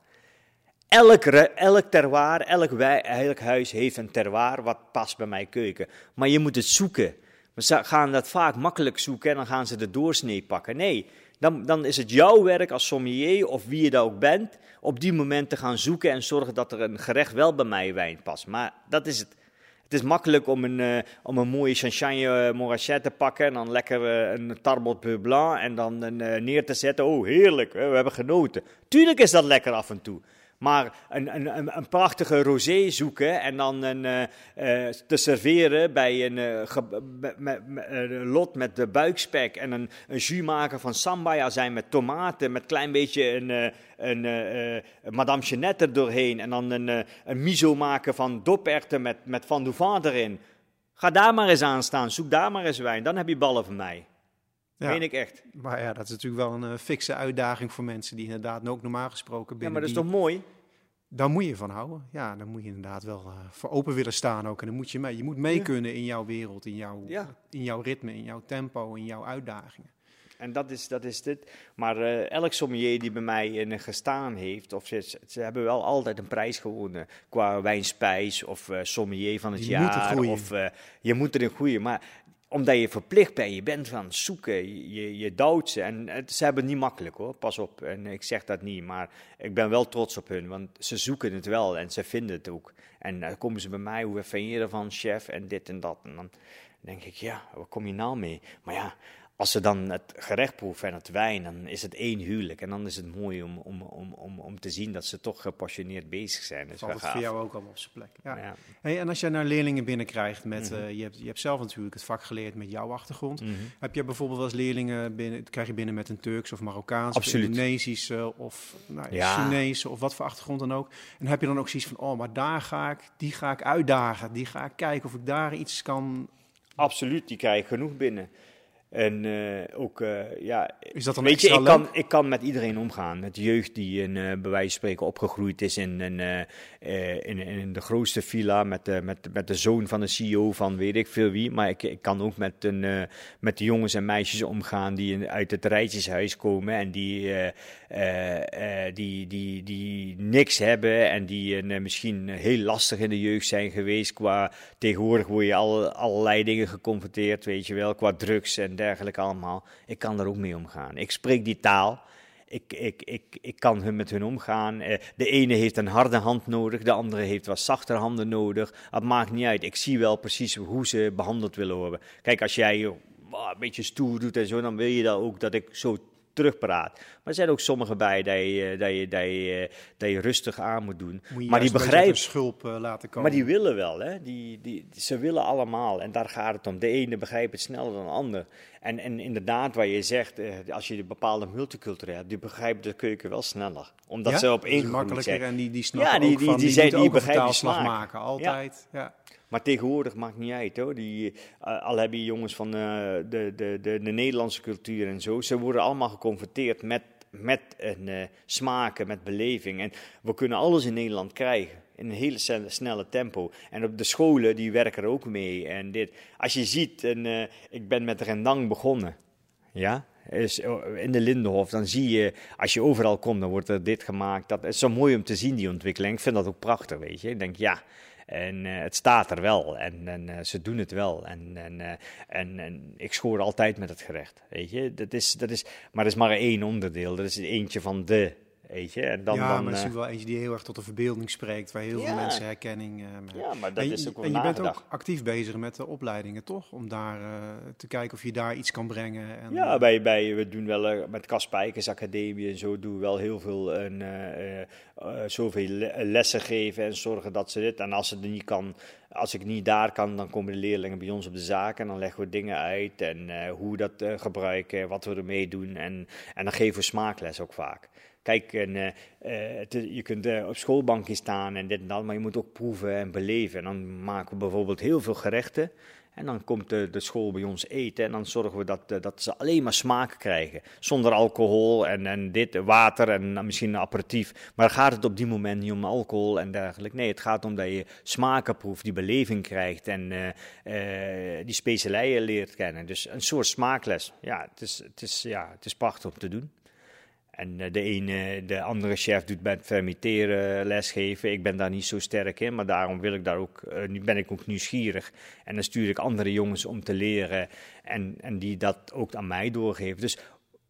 Elk, elk terwaar, elk, wij, elk huis heeft een terwaar wat past bij mijn keuken. Maar je moet het zoeken. Ze gaan dat vaak makkelijk zoeken en dan gaan ze de doorsnee pakken. Nee, dan, dan is het jouw werk als sommelier of wie je daar ook bent, op die moment te gaan zoeken en zorgen dat er een gerecht wel bij mij wijn past. Maar dat is het. Het is makkelijk om een, uh, om een mooie champagne uh, morachet te pakken en dan lekker uh, een tarbot blanc en dan neer te zetten. Oh, heerlijk, we hebben genoten. Tuurlijk is dat lekker af en toe. Maar een, een, een prachtige rosé zoeken en dan een, uh, te serveren bij een uh, lot met de buikspek en een, een jus maken van sambaya zijn met tomaten, met klein beetje een, een, madame Jeanette er doorheen en dan een, een miso maken van doperten met, met van Douvant erin. Ga daar maar eens aan staan, zoek daar maar eens wijn, dan heb je ballen van mij. Ja. Meen ik echt. Maar ja, dat is natuurlijk wel een uh, fikse uitdaging voor mensen die inderdaad ook normaal gesproken binnen. Ja, maar dat is toch mooi? Daar moet je van houden. Ja, dan moet je inderdaad wel uh, voor open willen staan ook. En dan moet je mee. Je moet mee kunnen in jouw wereld, in jouw, ja. in jouw ritme, in jouw tempo, in jouw uitdagingen. En dat is, dat is dit. Maar uh, elk sommelier die bij mij in gestaan heeft, of ze, ze hebben wel altijd een prijs gewonnen. Qua wijnspijs of uh, sommelier van het die jaar. Of uh, je moet erin groeien. Maar omdat je verplicht bent, je bent van zoeken, je, je ze. En ze hebben het niet makkelijk hoor, pas op. En ik zeg dat niet, maar ik ben wel trots op hun, want ze zoeken het wel en ze vinden het ook. En dan komen ze bij mij, hoe vind je ervan, chef, en dit en dat. En dan denk ik, ja, waar kom je nou mee? Maar ja, als ze dan het gerecht proeven en het wijn, dan is het één huwelijk. En dan is het mooi om, om, om, om, om te zien dat ze toch gepassioneerd bezig zijn. Dus Valt het voor jou ook allemaal op zijn plek. Ja. Hey, en als jij naar leerlingen binnenkrijgt, met, mm je, hebt, je hebt zelf natuurlijk het vak geleerd met jouw achtergrond. Mhm. Heb je bijvoorbeeld wel eens leerlingen binnen, krijg je binnen met een Turks of Marokkaans of Indonesische of nou, ja. Chinese of wat voor achtergrond dan ook. En heb je dan ook zoiets van, oh, maar daar ga ik, die ga ik uitdagen. Die ga ik kijken of ik daar iets kan... Absoluut, die krijg ik genoeg binnen. En uh, ook, uh, ja. Is dat dan weet je, ik kan, ik kan met iedereen omgaan. Met jeugd die in, uh, bij wijze van spreken opgegroeid is in, in, in, in, de grootste villa. Met de, met, met de zoon van de CEO van weet ik veel wie. Maar ik, ik kan ook met, een, met de jongens en meisjes omgaan die uit het rijtjeshuis komen. En die, die, die, die niks hebben. En die misschien heel lastig in de jeugd zijn geweest. Qua tegenwoordig word je al, allerlei dingen geconfronteerd, weet je wel. Qua drugs en dergelijke allemaal. Ik kan er ook mee omgaan. Ik spreek die taal. Ik, ik, ik, ik kan met hun omgaan. Eh, de ene heeft een harde hand nodig, de andere heeft wat zachter handen nodig. Het maakt niet uit. Ik zie wel precies hoe ze behandeld willen worden. Kijk, als jij oh, een beetje stoer doet en zo, dan wil je dat ook dat ik zo terugpraat. Maar er zijn ook sommige bij dat je, dat je, dat je, dat je rustig aan moet doen. Moet je maar die begrijpen. de schulp eh, laten komen. Maar die willen wel, hè? Die, die, ze willen allemaal en daar gaat het om. De ene begrijpt het sneller dan de ander. En, en inderdaad, wat je zegt, eh, als je een bepaalde multicultureel hebt, die begrijpen de keuken wel sneller. Omdat Ja? ze op één makkelijker zijn. en die, die snappen Ja, die- ook die- van, die die, die begrijpen maken, altijd. Ja. Maar tegenwoordig maakt niet uit hoor. Die, eh, al hebben je jongens van eh, de, de, de, de Nederlandse cultuur en zo, ze worden allemaal geconfronteerd met, met een eh, smaken, met beleving. En we kunnen alles in Nederland krijgen. In een hele snelle, tempo. En op de scholen, die werken er ook mee. En dit. Als je ziet, en, ik ben met rendang begonnen. Ja, is in de Lindenhof, dan zie je, als je overal komt, dan wordt er dit gemaakt. Dat is zo mooi om te zien, die ontwikkeling. Ik vind dat ook prachtig, weet je. Ik denk, ja, en eh, het staat er wel en, en eh, ze doen het wel. En, eh, en, en ik schoor altijd met het gerecht, weet je. Dat is, dat is, maar dat is maar één onderdeel, dat is eentje van de, weet je. En dan, ja, dan, maar het is eh, wel eentje die heel erg tot de verbeelding spreekt, waar heel veel mensen herkenning eh mee ja, maar dat en, is ook wel en je bent ook actief bezig met de opleidingen, toch? Om daar eh, te kijken of je daar iets kan brengen. En, Ja, eh, bij, bij, we doen wel eh, met Kaspijkers Academie en zo doen we wel heel veel en, eh, eh, eh, zoveel le- lessen geven en zorgen dat ze dit. En als het er niet kan, als ik niet daar kan, dan komen de leerlingen bij ons op de zaak en dan leggen we dingen uit en eh, hoe we dat eh, gebruiken, wat we ermee doen. En, en dan geven we smaakles ook vaak. Kijk, eh, eh, je kunt eh, op schoolbankje staan en dit en dat, maar je moet ook proeven en beleven. En dan maken we bijvoorbeeld heel veel gerechten. En dan komt de, de school bij ons eten en dan zorgen we dat, dat ze alleen maar smaak krijgen. Zonder alcohol en, en dit, water en dan misschien een aperitief. Maar gaat het op die moment niet om alcohol en dergelijke. Nee, het gaat om dat je smaken proeft, die beleving krijgt en die specerijen leert kennen. Dus een soort smaakles. Ja, het is, het is, ja, het is prachtig om te doen. En eh, de ene, de andere chef doet met fermenteren lesgeven. Ik ben daar niet zo sterk in, maar daarom wil ik daar ook, eh, nu ben ik ook nieuwsgierig. En dan stuur ik andere jongens om te leren en, en die dat ook aan mij doorgeven. Dus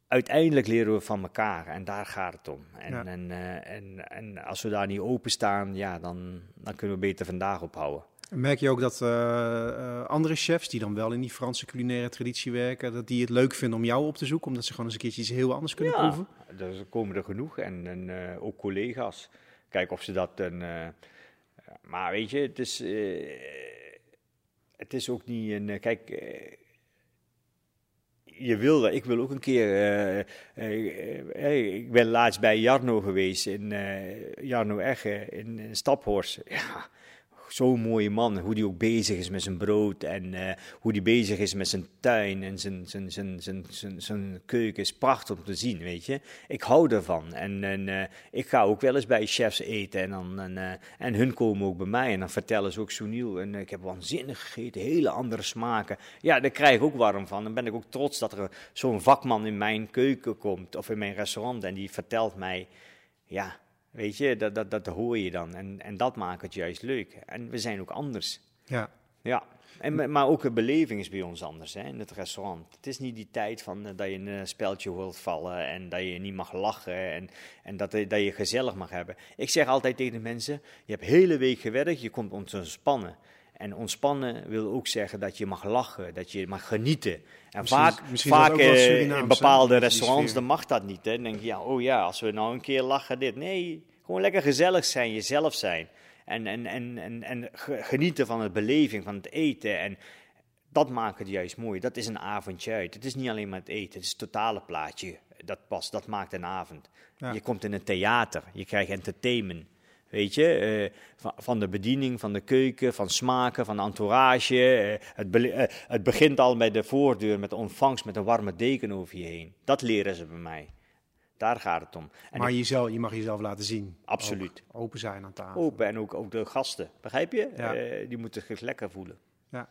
uiteindelijk leren we van elkaar en daar gaat het om. En, Ja. en, eh, en, en als we daar niet openstaan, ja, dan, dan kunnen we beter vandaag ophouden. Merk je ook dat eh, eh, andere chefs die dan wel in die Franse culinaire traditie werken, dat die het leuk vinden om jou op te zoeken, omdat ze gewoon eens een keertje iets heel anders kunnen Ja, proeven? er komen er genoeg en, en eh, ook collega's. Kijken of ze dat een. maar weet je, het is, het is ook niet een. kijk, je wil dat. Ik wil ook een keer. ik ben laatst bij Jarno geweest in Jarno Egge in, in Staphorst. <laughs> Ja. Zo'n mooie man, hoe die ook bezig is met zijn brood en eh, hoe die bezig is met zijn tuin en zijn, zijn, zijn, zijn, zijn, zijn keuken is prachtig om te zien, weet je. Ik hou ervan en, en eh, ik ga ook wel eens bij chefs eten en, dan, en, eh, en hun komen ook bij mij en dan vertellen ze ook Sunil en ik heb waanzinnig gegeten, hele andere smaken. Ja, daar krijg ik ook warm van. Dan ben ik ook trots dat er zo'n vakman in mijn keuken komt of in mijn restaurant en die vertelt mij, ja, weet je, dat, dat, dat hoor je dan en, en dat maakt het juist leuk. En we zijn ook anders. Ja. Ja, en, maar- ook de beleving is bij ons anders hè, in het restaurant. Het is niet die tijd van eh, dat je een speltje wilt vallen en dat je niet mag lachen en, en dat, eh, dat je gezellig mag hebben. Ik zeg altijd tegen de mensen, je hebt hele week gewerkt, je komt ontspannen. En ontspannen wil ook zeggen dat je mag lachen, dat je mag genieten. En Misschien- vaak, misschien vaak eh, in bepaalde restaurants, dan mag dat niet. Hè. Dan denk je, ja, oh ja, als we nou een keer lachen, dit. Nee, gewoon lekker gezellig zijn, jezelf zijn. En, en, en, en, en ge- genieten van de beleving, van het eten. En dat maakt het juist mooi. Dat is een avondje uit. Het is niet alleen maar het eten, het is het totale plaatje. Dat past, dat maakt een avond. Ja. Je komt in een theater, je krijgt entertainment. Weet je, eh, van, van de bediening, van de keuken, van smaken, van de entourage. eh, het, eh, het begint al bij de voordeur met de ontvangst met een warme deken over je heen. Dat leren ze bij mij. Daar gaat het om. En maar jezelf, je mag jezelf laten zien. Absoluut. Ook open zijn aan tafel. open en ook, ook de gasten, begrijp je? Ja. Die moeten zich lekker voelen. Ja.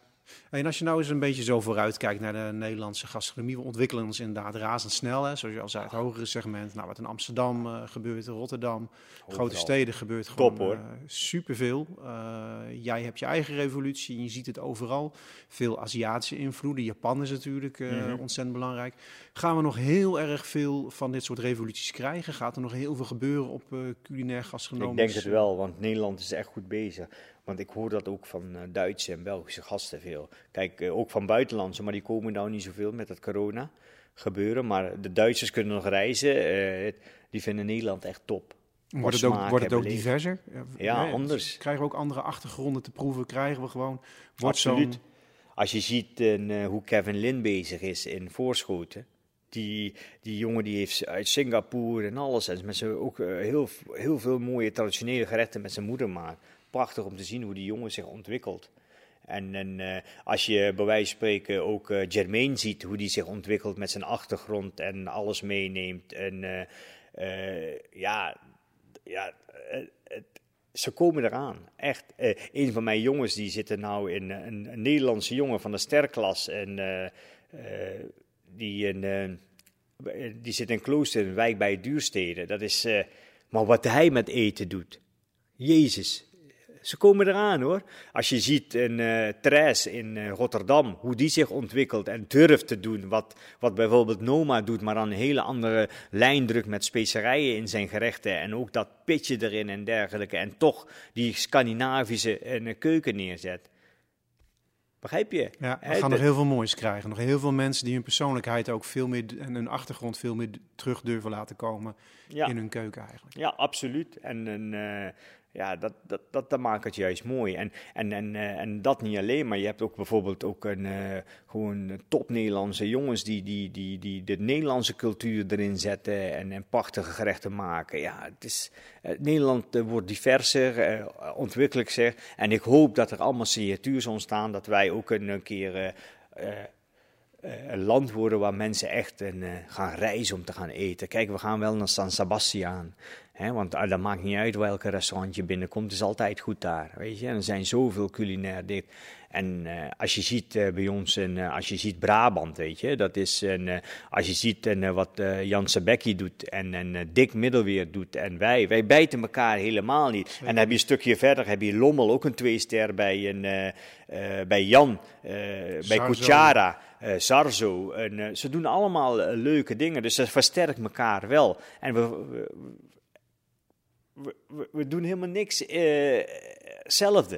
En als je nou eens een beetje zo vooruit kijkt naar de Nederlandse gastronomie, we ontwikkelen ons inderdaad razendsnel. Hè? Zoals je al zei, het hogere segment. Nou, wat in Amsterdam eh, gebeurt, in Rotterdam, grote steden gebeurt gewoon Top, hoor. eh, superveel. Eh, jij hebt je eigen revolutie en je ziet het overal. Veel Aziatische invloeden. Japan is natuurlijk Mhm. ontzettend belangrijk. Gaan we nog heel erg veel van dit soort revoluties krijgen? Gaat er nog heel veel gebeuren op culinair gastronomisch? Ik denk het wel, want Nederland is echt goed bezig. Want ik hoor dat ook van eh, Duitse en Belgische gasten veel. Kijk, eh, ook van buitenlandse, maar die komen nou niet zoveel met het corona gebeuren. Maar de Duitsers kunnen nog reizen. eh, die vinden Nederland echt top. Wordt het ook, wordt het ook diverser? Ja, anders. Krijgen we ook andere achtergronden te proeven? Krijgen we gewoon... Wordt Absoluut. Als je ziet hoe Kevin Lin bezig is in Voorschoten. Die, die jongen die heeft uit Singapore en alles. En met zijn ook heel, heel veel mooie traditionele gerechten met zijn moeder maakt. Prachtig om te zien hoe die jongen zich ontwikkelt. En, en eh, als je bij wijze van spreken ook eh Jermaine ziet, hoe die zich ontwikkelt met zijn achtergrond en alles meeneemt. En eh, ja, ja het, ze komen eraan, echt. Een van mijn jongens die zitten nou in een, Nederlandse jongen van de sterklas. En die, in, die zit in Klooster, een wijk bij Duurstede. Dat is, maar wat hij met eten doet, Jezus. Ze komen eraan hoor. Als je ziet een Therese in eh, Rotterdam, hoe die zich ontwikkelt en durft te doen. Wat, wat bijvoorbeeld Noma doet, maar aan een hele andere lijn drukt met specerijen in zijn gerechten. En ook dat pitje erin en dergelijke. En toch die Scandinavische eh, keuken neerzet. Begrijp je? Ja, we gaan nog heel veel moois krijgen. Nog heel veel mensen die hun persoonlijkheid ook veel meer... en hun achtergrond veel meer terug durven laten komen ja. in hun keuken eigenlijk. Ja, absoluut. En, en eh, ja, dat, dat, dat, dat maakt het juist mooi. En, en, en, eh, en dat niet alleen, maar je hebt ook bijvoorbeeld ook een, eh, gewoon top Nederlandse jongens die, die, die, die de Nederlandse cultuur erin zetten en, en prachtige gerechten maken. Ja, het is, eh, Nederland wordt diverser, eh, ontwikkelijker. En ik hoop dat er allemaal signatuurs ontstaan, dat wij ook een, keer... een land worden waar mensen echt een, gaan reizen om te gaan eten. Kijk, we gaan wel naar San Sebastian. Want ah, dat maakt niet uit welke restaurant je binnenkomt. Het is altijd goed daar. Weet je? En er zijn zoveel culinair dit. En eh, als je ziet eh, bij ons, en, eh, als je ziet Brabant, weet je, dat is een, eh, als je ziet en, wat Jan Sebecki doet en, en Dick Middelweer doet en wij, wij bijten elkaar helemaal niet. En dan heb je een stukje verder, heb je Lommel, ook een twee-ster bij, een, bij Jan, bij Sarzo. Kuchara. En, eh, ze doen allemaal leuke dingen, dus ze versterken elkaar wel. En we, we, we, doen helemaal niks eh, hetzelfde.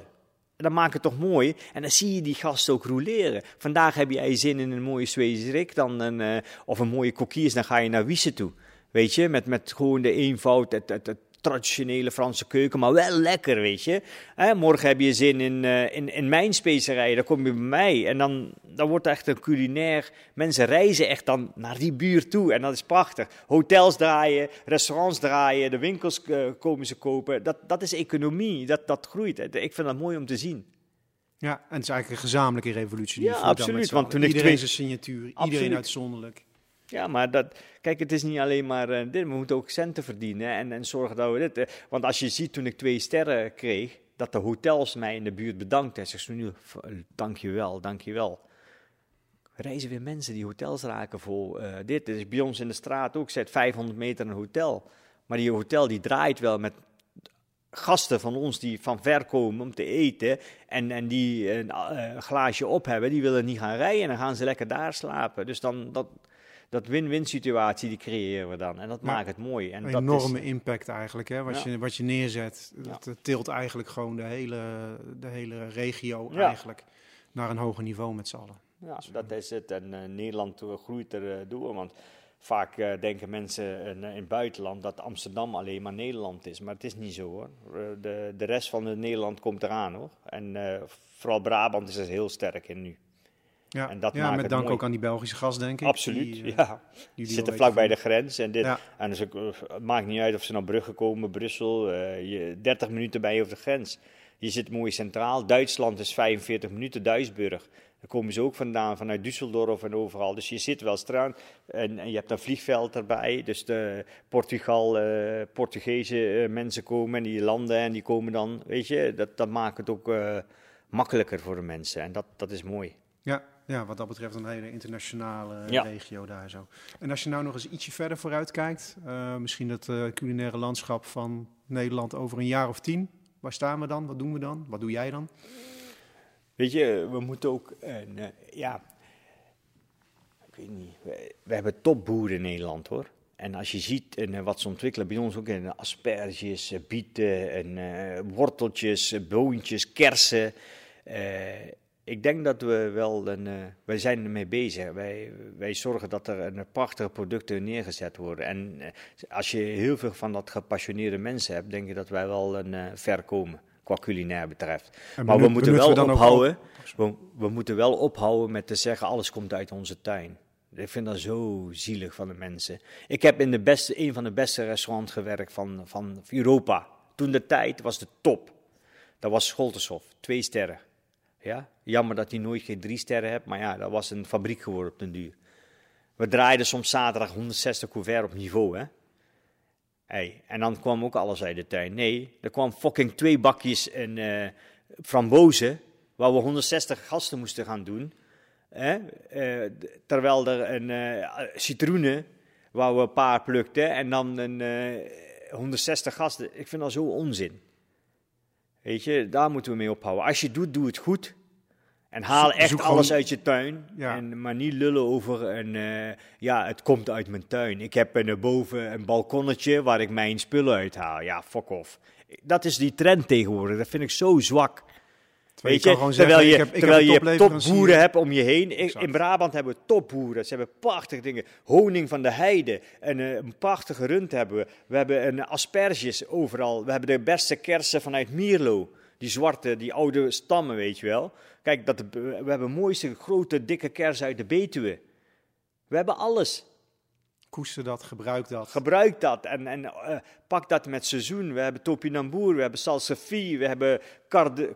En dat maakt het toch mooi. En dan zie je die gasten ook roleren. Vandaag heb jij zin in een mooie Zweedse dan een, eh, of een mooie kokiers, dan ga je naar Wiese toe. Weet je, met, met gewoon de eenvoud, traditionele Franse keuken, maar wel lekker, weet je. Hè, morgen heb je zin in, eh, in, in mijn specerijen, dan kom je bij mij. En dan, dan wordt het echt een culinair... Mensen reizen echt dan naar die buurt toe en dat is prachtig. Hotels draaien, restaurants draaien, de winkels eh, komen ze kopen. Dat, dat is economie, dat, dat groeit. Ik vind dat mooi om te zien. Ja, en het is eigenlijk een gezamenlijke revolutie. die Ja, absoluut, want toen ik iedereen twee- zijn signatuur, Absoluut. iedereen uitzonderlijk. Ja, maar dat, kijk, het is niet alleen maar eh, dit. We moeten ook centen verdienen en, en zorgen dat we dit. eh, want als je ziet toen ik twee sterren kreeg, dat de hotels mij in de buurt bedankten. Zeg ze nu, dank je wel, dank je wel. Reizen weer mensen die hotels raken vol eh, dit. Dus bij ons in de straat ook, zet 500 meter een hotel. Maar die hotel die draait wel met gasten van ons die van ver komen om te eten en, en die een eh, glaasje op hebben, die willen niet gaan rijden en dan gaan ze lekker daar slapen. Dus dan dat, dat win-win situatie die creëren we dan en dat Ja. maakt het mooi. En Een dat enorme is, impact eigenlijk. Hè? Wat, Ja. je, wat je neerzet, dat, tilt eigenlijk gewoon de hele, de hele regio eigenlijk naar een hoger niveau met z'n allen. ja, dat is het. En eh, Nederland eh, groeit er eh, door, want vaak denken mensen in, in het buitenland dat Amsterdam alleen maar Nederland is, maar het is niet zo hoor. De, de rest van het Nederland komt eraan hoor. En vooral Brabant is er heel sterk in nu. Ja, En dat ja maakt met het dank mooi. ook aan die Belgische gast, denk ik. Absoluut, die, eh, ja. die zitten vlak bij de grens. En, dit, Ja. en dus ook, eh, het maakt niet uit of ze naar Brugge komen, Brussel. eh, je, 30 minuten bij je over de grens. Je zit mooi centraal. Duitsland is 45 minuten, Duisburg. Daar komen ze ook vandaan, vanuit Düsseldorf en overal. Dus je zit wel straan. En, en je hebt een vliegveld erbij. Dus de Portugal, eh, Portugese mensen komen en die landen en die komen dan. Weet je, dat, dat maakt het ook makkelijker voor de mensen. En dat, dat is mooi. Ja, ja, wat dat betreft een hele internationale Ja. regio daar zo. En als je nou nog eens ietsje verder vooruit kijkt, eh, misschien het eh, culinaire landschap van Nederland over een jaar of tien. Waar staan we dan? Wat doen we dan? Wat doe jij dan? Weet je, we moeten ook, een, eh, ja, ik weet niet, we, we hebben topboeren in Nederland hoor. En als je ziet en, wat ze ontwikkelen bij ons ook in asperges, bieten, en, eh, worteltjes, boontjes, kersen. eh, ik denk dat we wel een. Uh, wij zijn ermee bezig. Wij, wij zorgen dat er een prachtige producten neergezet worden. En uh, als je heel veel van dat gepassioneerde mensen hebt, denk ik dat wij wel een uh, ver komen. Qua culinair betreft. En maar we moeten wel we ook ophouden. We, we moeten wel ophouden met te zeggen: alles komt uit onze tuin. Ik vind dat zo zielig van de mensen. Ik heb in de beste, een van de beste restaurants gewerkt van, van Europa. Toen de tijd was de top. Dat was Scholtenshof, twee sterren. Ja? Jammer dat hij nooit geen drie sterren hebt, maar ja, dat was een fabriek geworden op den duur. We draaiden soms zaterdag 160 couvert op niveau, hè. Hey, en dan kwam ook alles uit de tuin. Nee, er kwam fucking twee bakjes en, eh frambozen, waar we 160 gasten moesten gaan doen. Hè? Eh, terwijl er een eh, citroenen, waar we een paar plukten, en dan een, eh, 160 gasten. Ik vind dat zo onzin. Weet je, daar moeten we mee ophouden. Als je doet, doe het goed. En haal echt zoek alles gewoon- uit je tuin. Ja. En, maar niet lullen over een, eh, ja, het komt uit mijn tuin. Ik heb een, boven een balkonnetje waar ik mijn spullen uithaal. Ja, fuck off. Dat is die trend tegenwoordig. Dat vind ik zo zwak. Terwijl Weet je terwijl zeggen, je, ik heb, terwijl je topboeren hebt om je heen. Exact. in Brabant hebben we topboeren. Ze hebben prachtige dingen. Honing van de heide. En eh, een prachtige rund hebben we. We hebben een asperges overal. We hebben de beste kersen vanuit Mierlo. Die zwarte, die oude stammen, weet je wel. Kijk, dat, we hebben mooiste, grote, dikke kersen uit de Betuwe. We hebben alles. Koester dat, gebruik dat. Gebruik dat en, en eh, pak dat met seizoen. We hebben topinambour, we hebben salsify, we hebben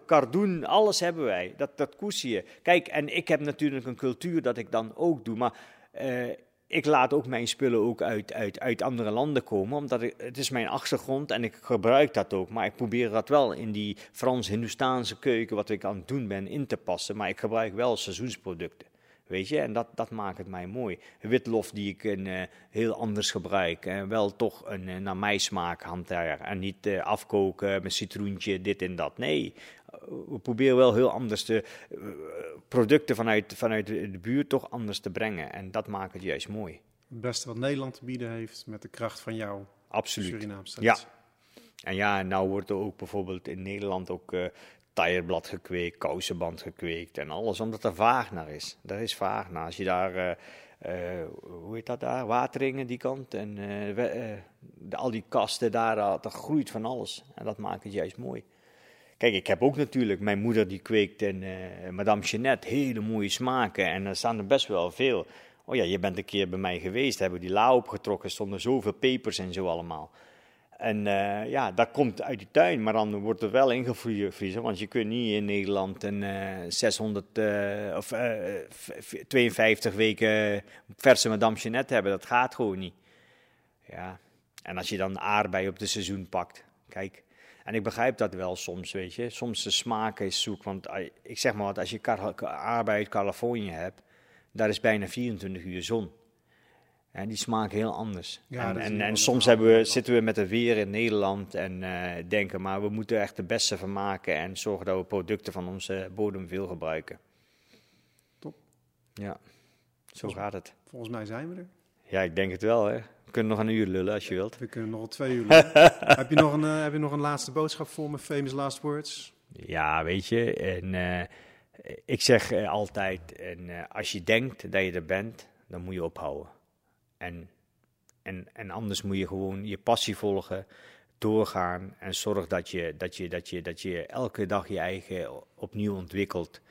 cardoen, alles hebben wij. Dat, dat koester je. Kijk, en ik heb natuurlijk een cultuur dat ik dan ook doe, maar eh, ik laat ook mijn spullen ook uit, uit, uit andere landen komen, omdat het is mijn achtergrond en ik gebruik dat ook. Maar ik probeer dat wel in die Frans-Hindoestaanse keuken, wat ik aan het doen ben, in te passen. Maar ik gebruik wel seizoensproducten. Weet je, en dat, dat maakt het mij mooi. Witlof die ik een, eh, heel anders gebruik. En wel toch een eh, naar mij smaak hanteer. En niet eh, afkoken met citroentje, dit en dat. Nee, eh, we proberen wel heel anders de eh, producten vanuit, vanuit de buurt toch anders te brengen. En dat maakt het juist mooi. Het beste wat Nederland te bieden heeft met de kracht van jouw Absoluut. Surinaamse Ja. En ja, nou wordt er ook bijvoorbeeld in Nederland ook eh tireblad gekweekt, kousenband gekweekt en alles, omdat er vaag naar is. Daar is vaag naar. Als je daar, eh, hoe heet dat daar, Wateringen die kant en we- de- al die kasten daar, uh, er groeit van alles. En dat maakt het juist mooi. Kijk, ik heb ook natuurlijk, mijn moeder die kweekt en eh, Madame Jeanette, hele mooie smaken en er staan er best wel veel. Oh ja, je bent een keer bij mij geweest, hebben die la opgetrokken, stonden zoveel pepers en zo allemaal. En eh, ja, dat komt uit die tuin, maar dan wordt er wel ingevriezen, want je kunt niet in Nederland een eh 600 eh, of eh, v- v- 52 weken verse Madame Jeanette hebben. Dat gaat gewoon niet. Ja, en als je dan aardbei op de seizoen pakt, kijk. En ik begrijp dat wel soms, weet je. Soms de smaak is zoek, want ik zeg maar wat, als je uit Californië hebt, daar is bijna 24 uur zon. En die smaken heel anders. Ja, en en, en soms we, zitten we met het weer in Nederland en eh, denken, maar we moeten echt de beste van maken en zorgen dat we producten van onze bodem veel gebruiken. Top. Ja, zo gaat het. Volgens mij zijn we er. Ja, ik denk het wel, hè. Kunnen nog een uur lullen als je wilt. We kunnen nog twee uur lullen. <laughs> heb, je nog een, eh, heb je nog een laatste boodschap voor me? Famous last words? Ja, weet je, en eh, ik zeg eh, altijd, en, als je denkt dat je er bent, dan moet je ophouden. En, en, en anders moet je gewoon je passie volgen, doorgaan en zorg dat je, dat je, dat je, dat je elke dag je eigen opnieuw ontwikkelt.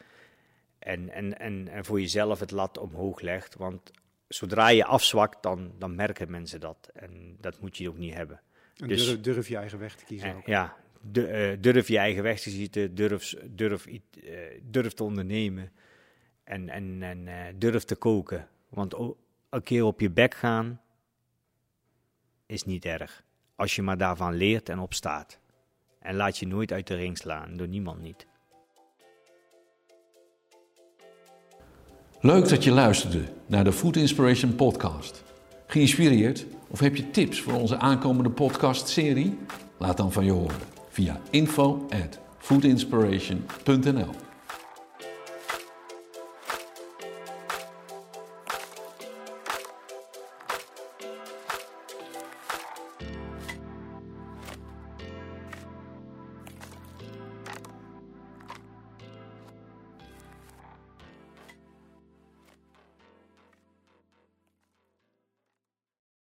En, en, en, en voor jezelf het lat omhoog legt, want zodra je afzwakt, dan, dan merken mensen dat. En dat moet je ook niet hebben. En Dus- durf, durf je eigen weg te kiezen En ook. ja, eh, durf je eigen weg te zitten, durf, durf, eh, durf te ondernemen en, en, en eh, durf te koken. Want een keer op je bek gaan is niet erg. Als je maar daarvan leert en opstaat. En laat je nooit uit de ring slaan, door niemand niet. Leuk dat je luisterde naar de Food Inspiration Podcast. Geïnspireerd of heb je tips voor onze aankomende podcast-serie? Laat dan van je horen via info at foodinspiration.nl.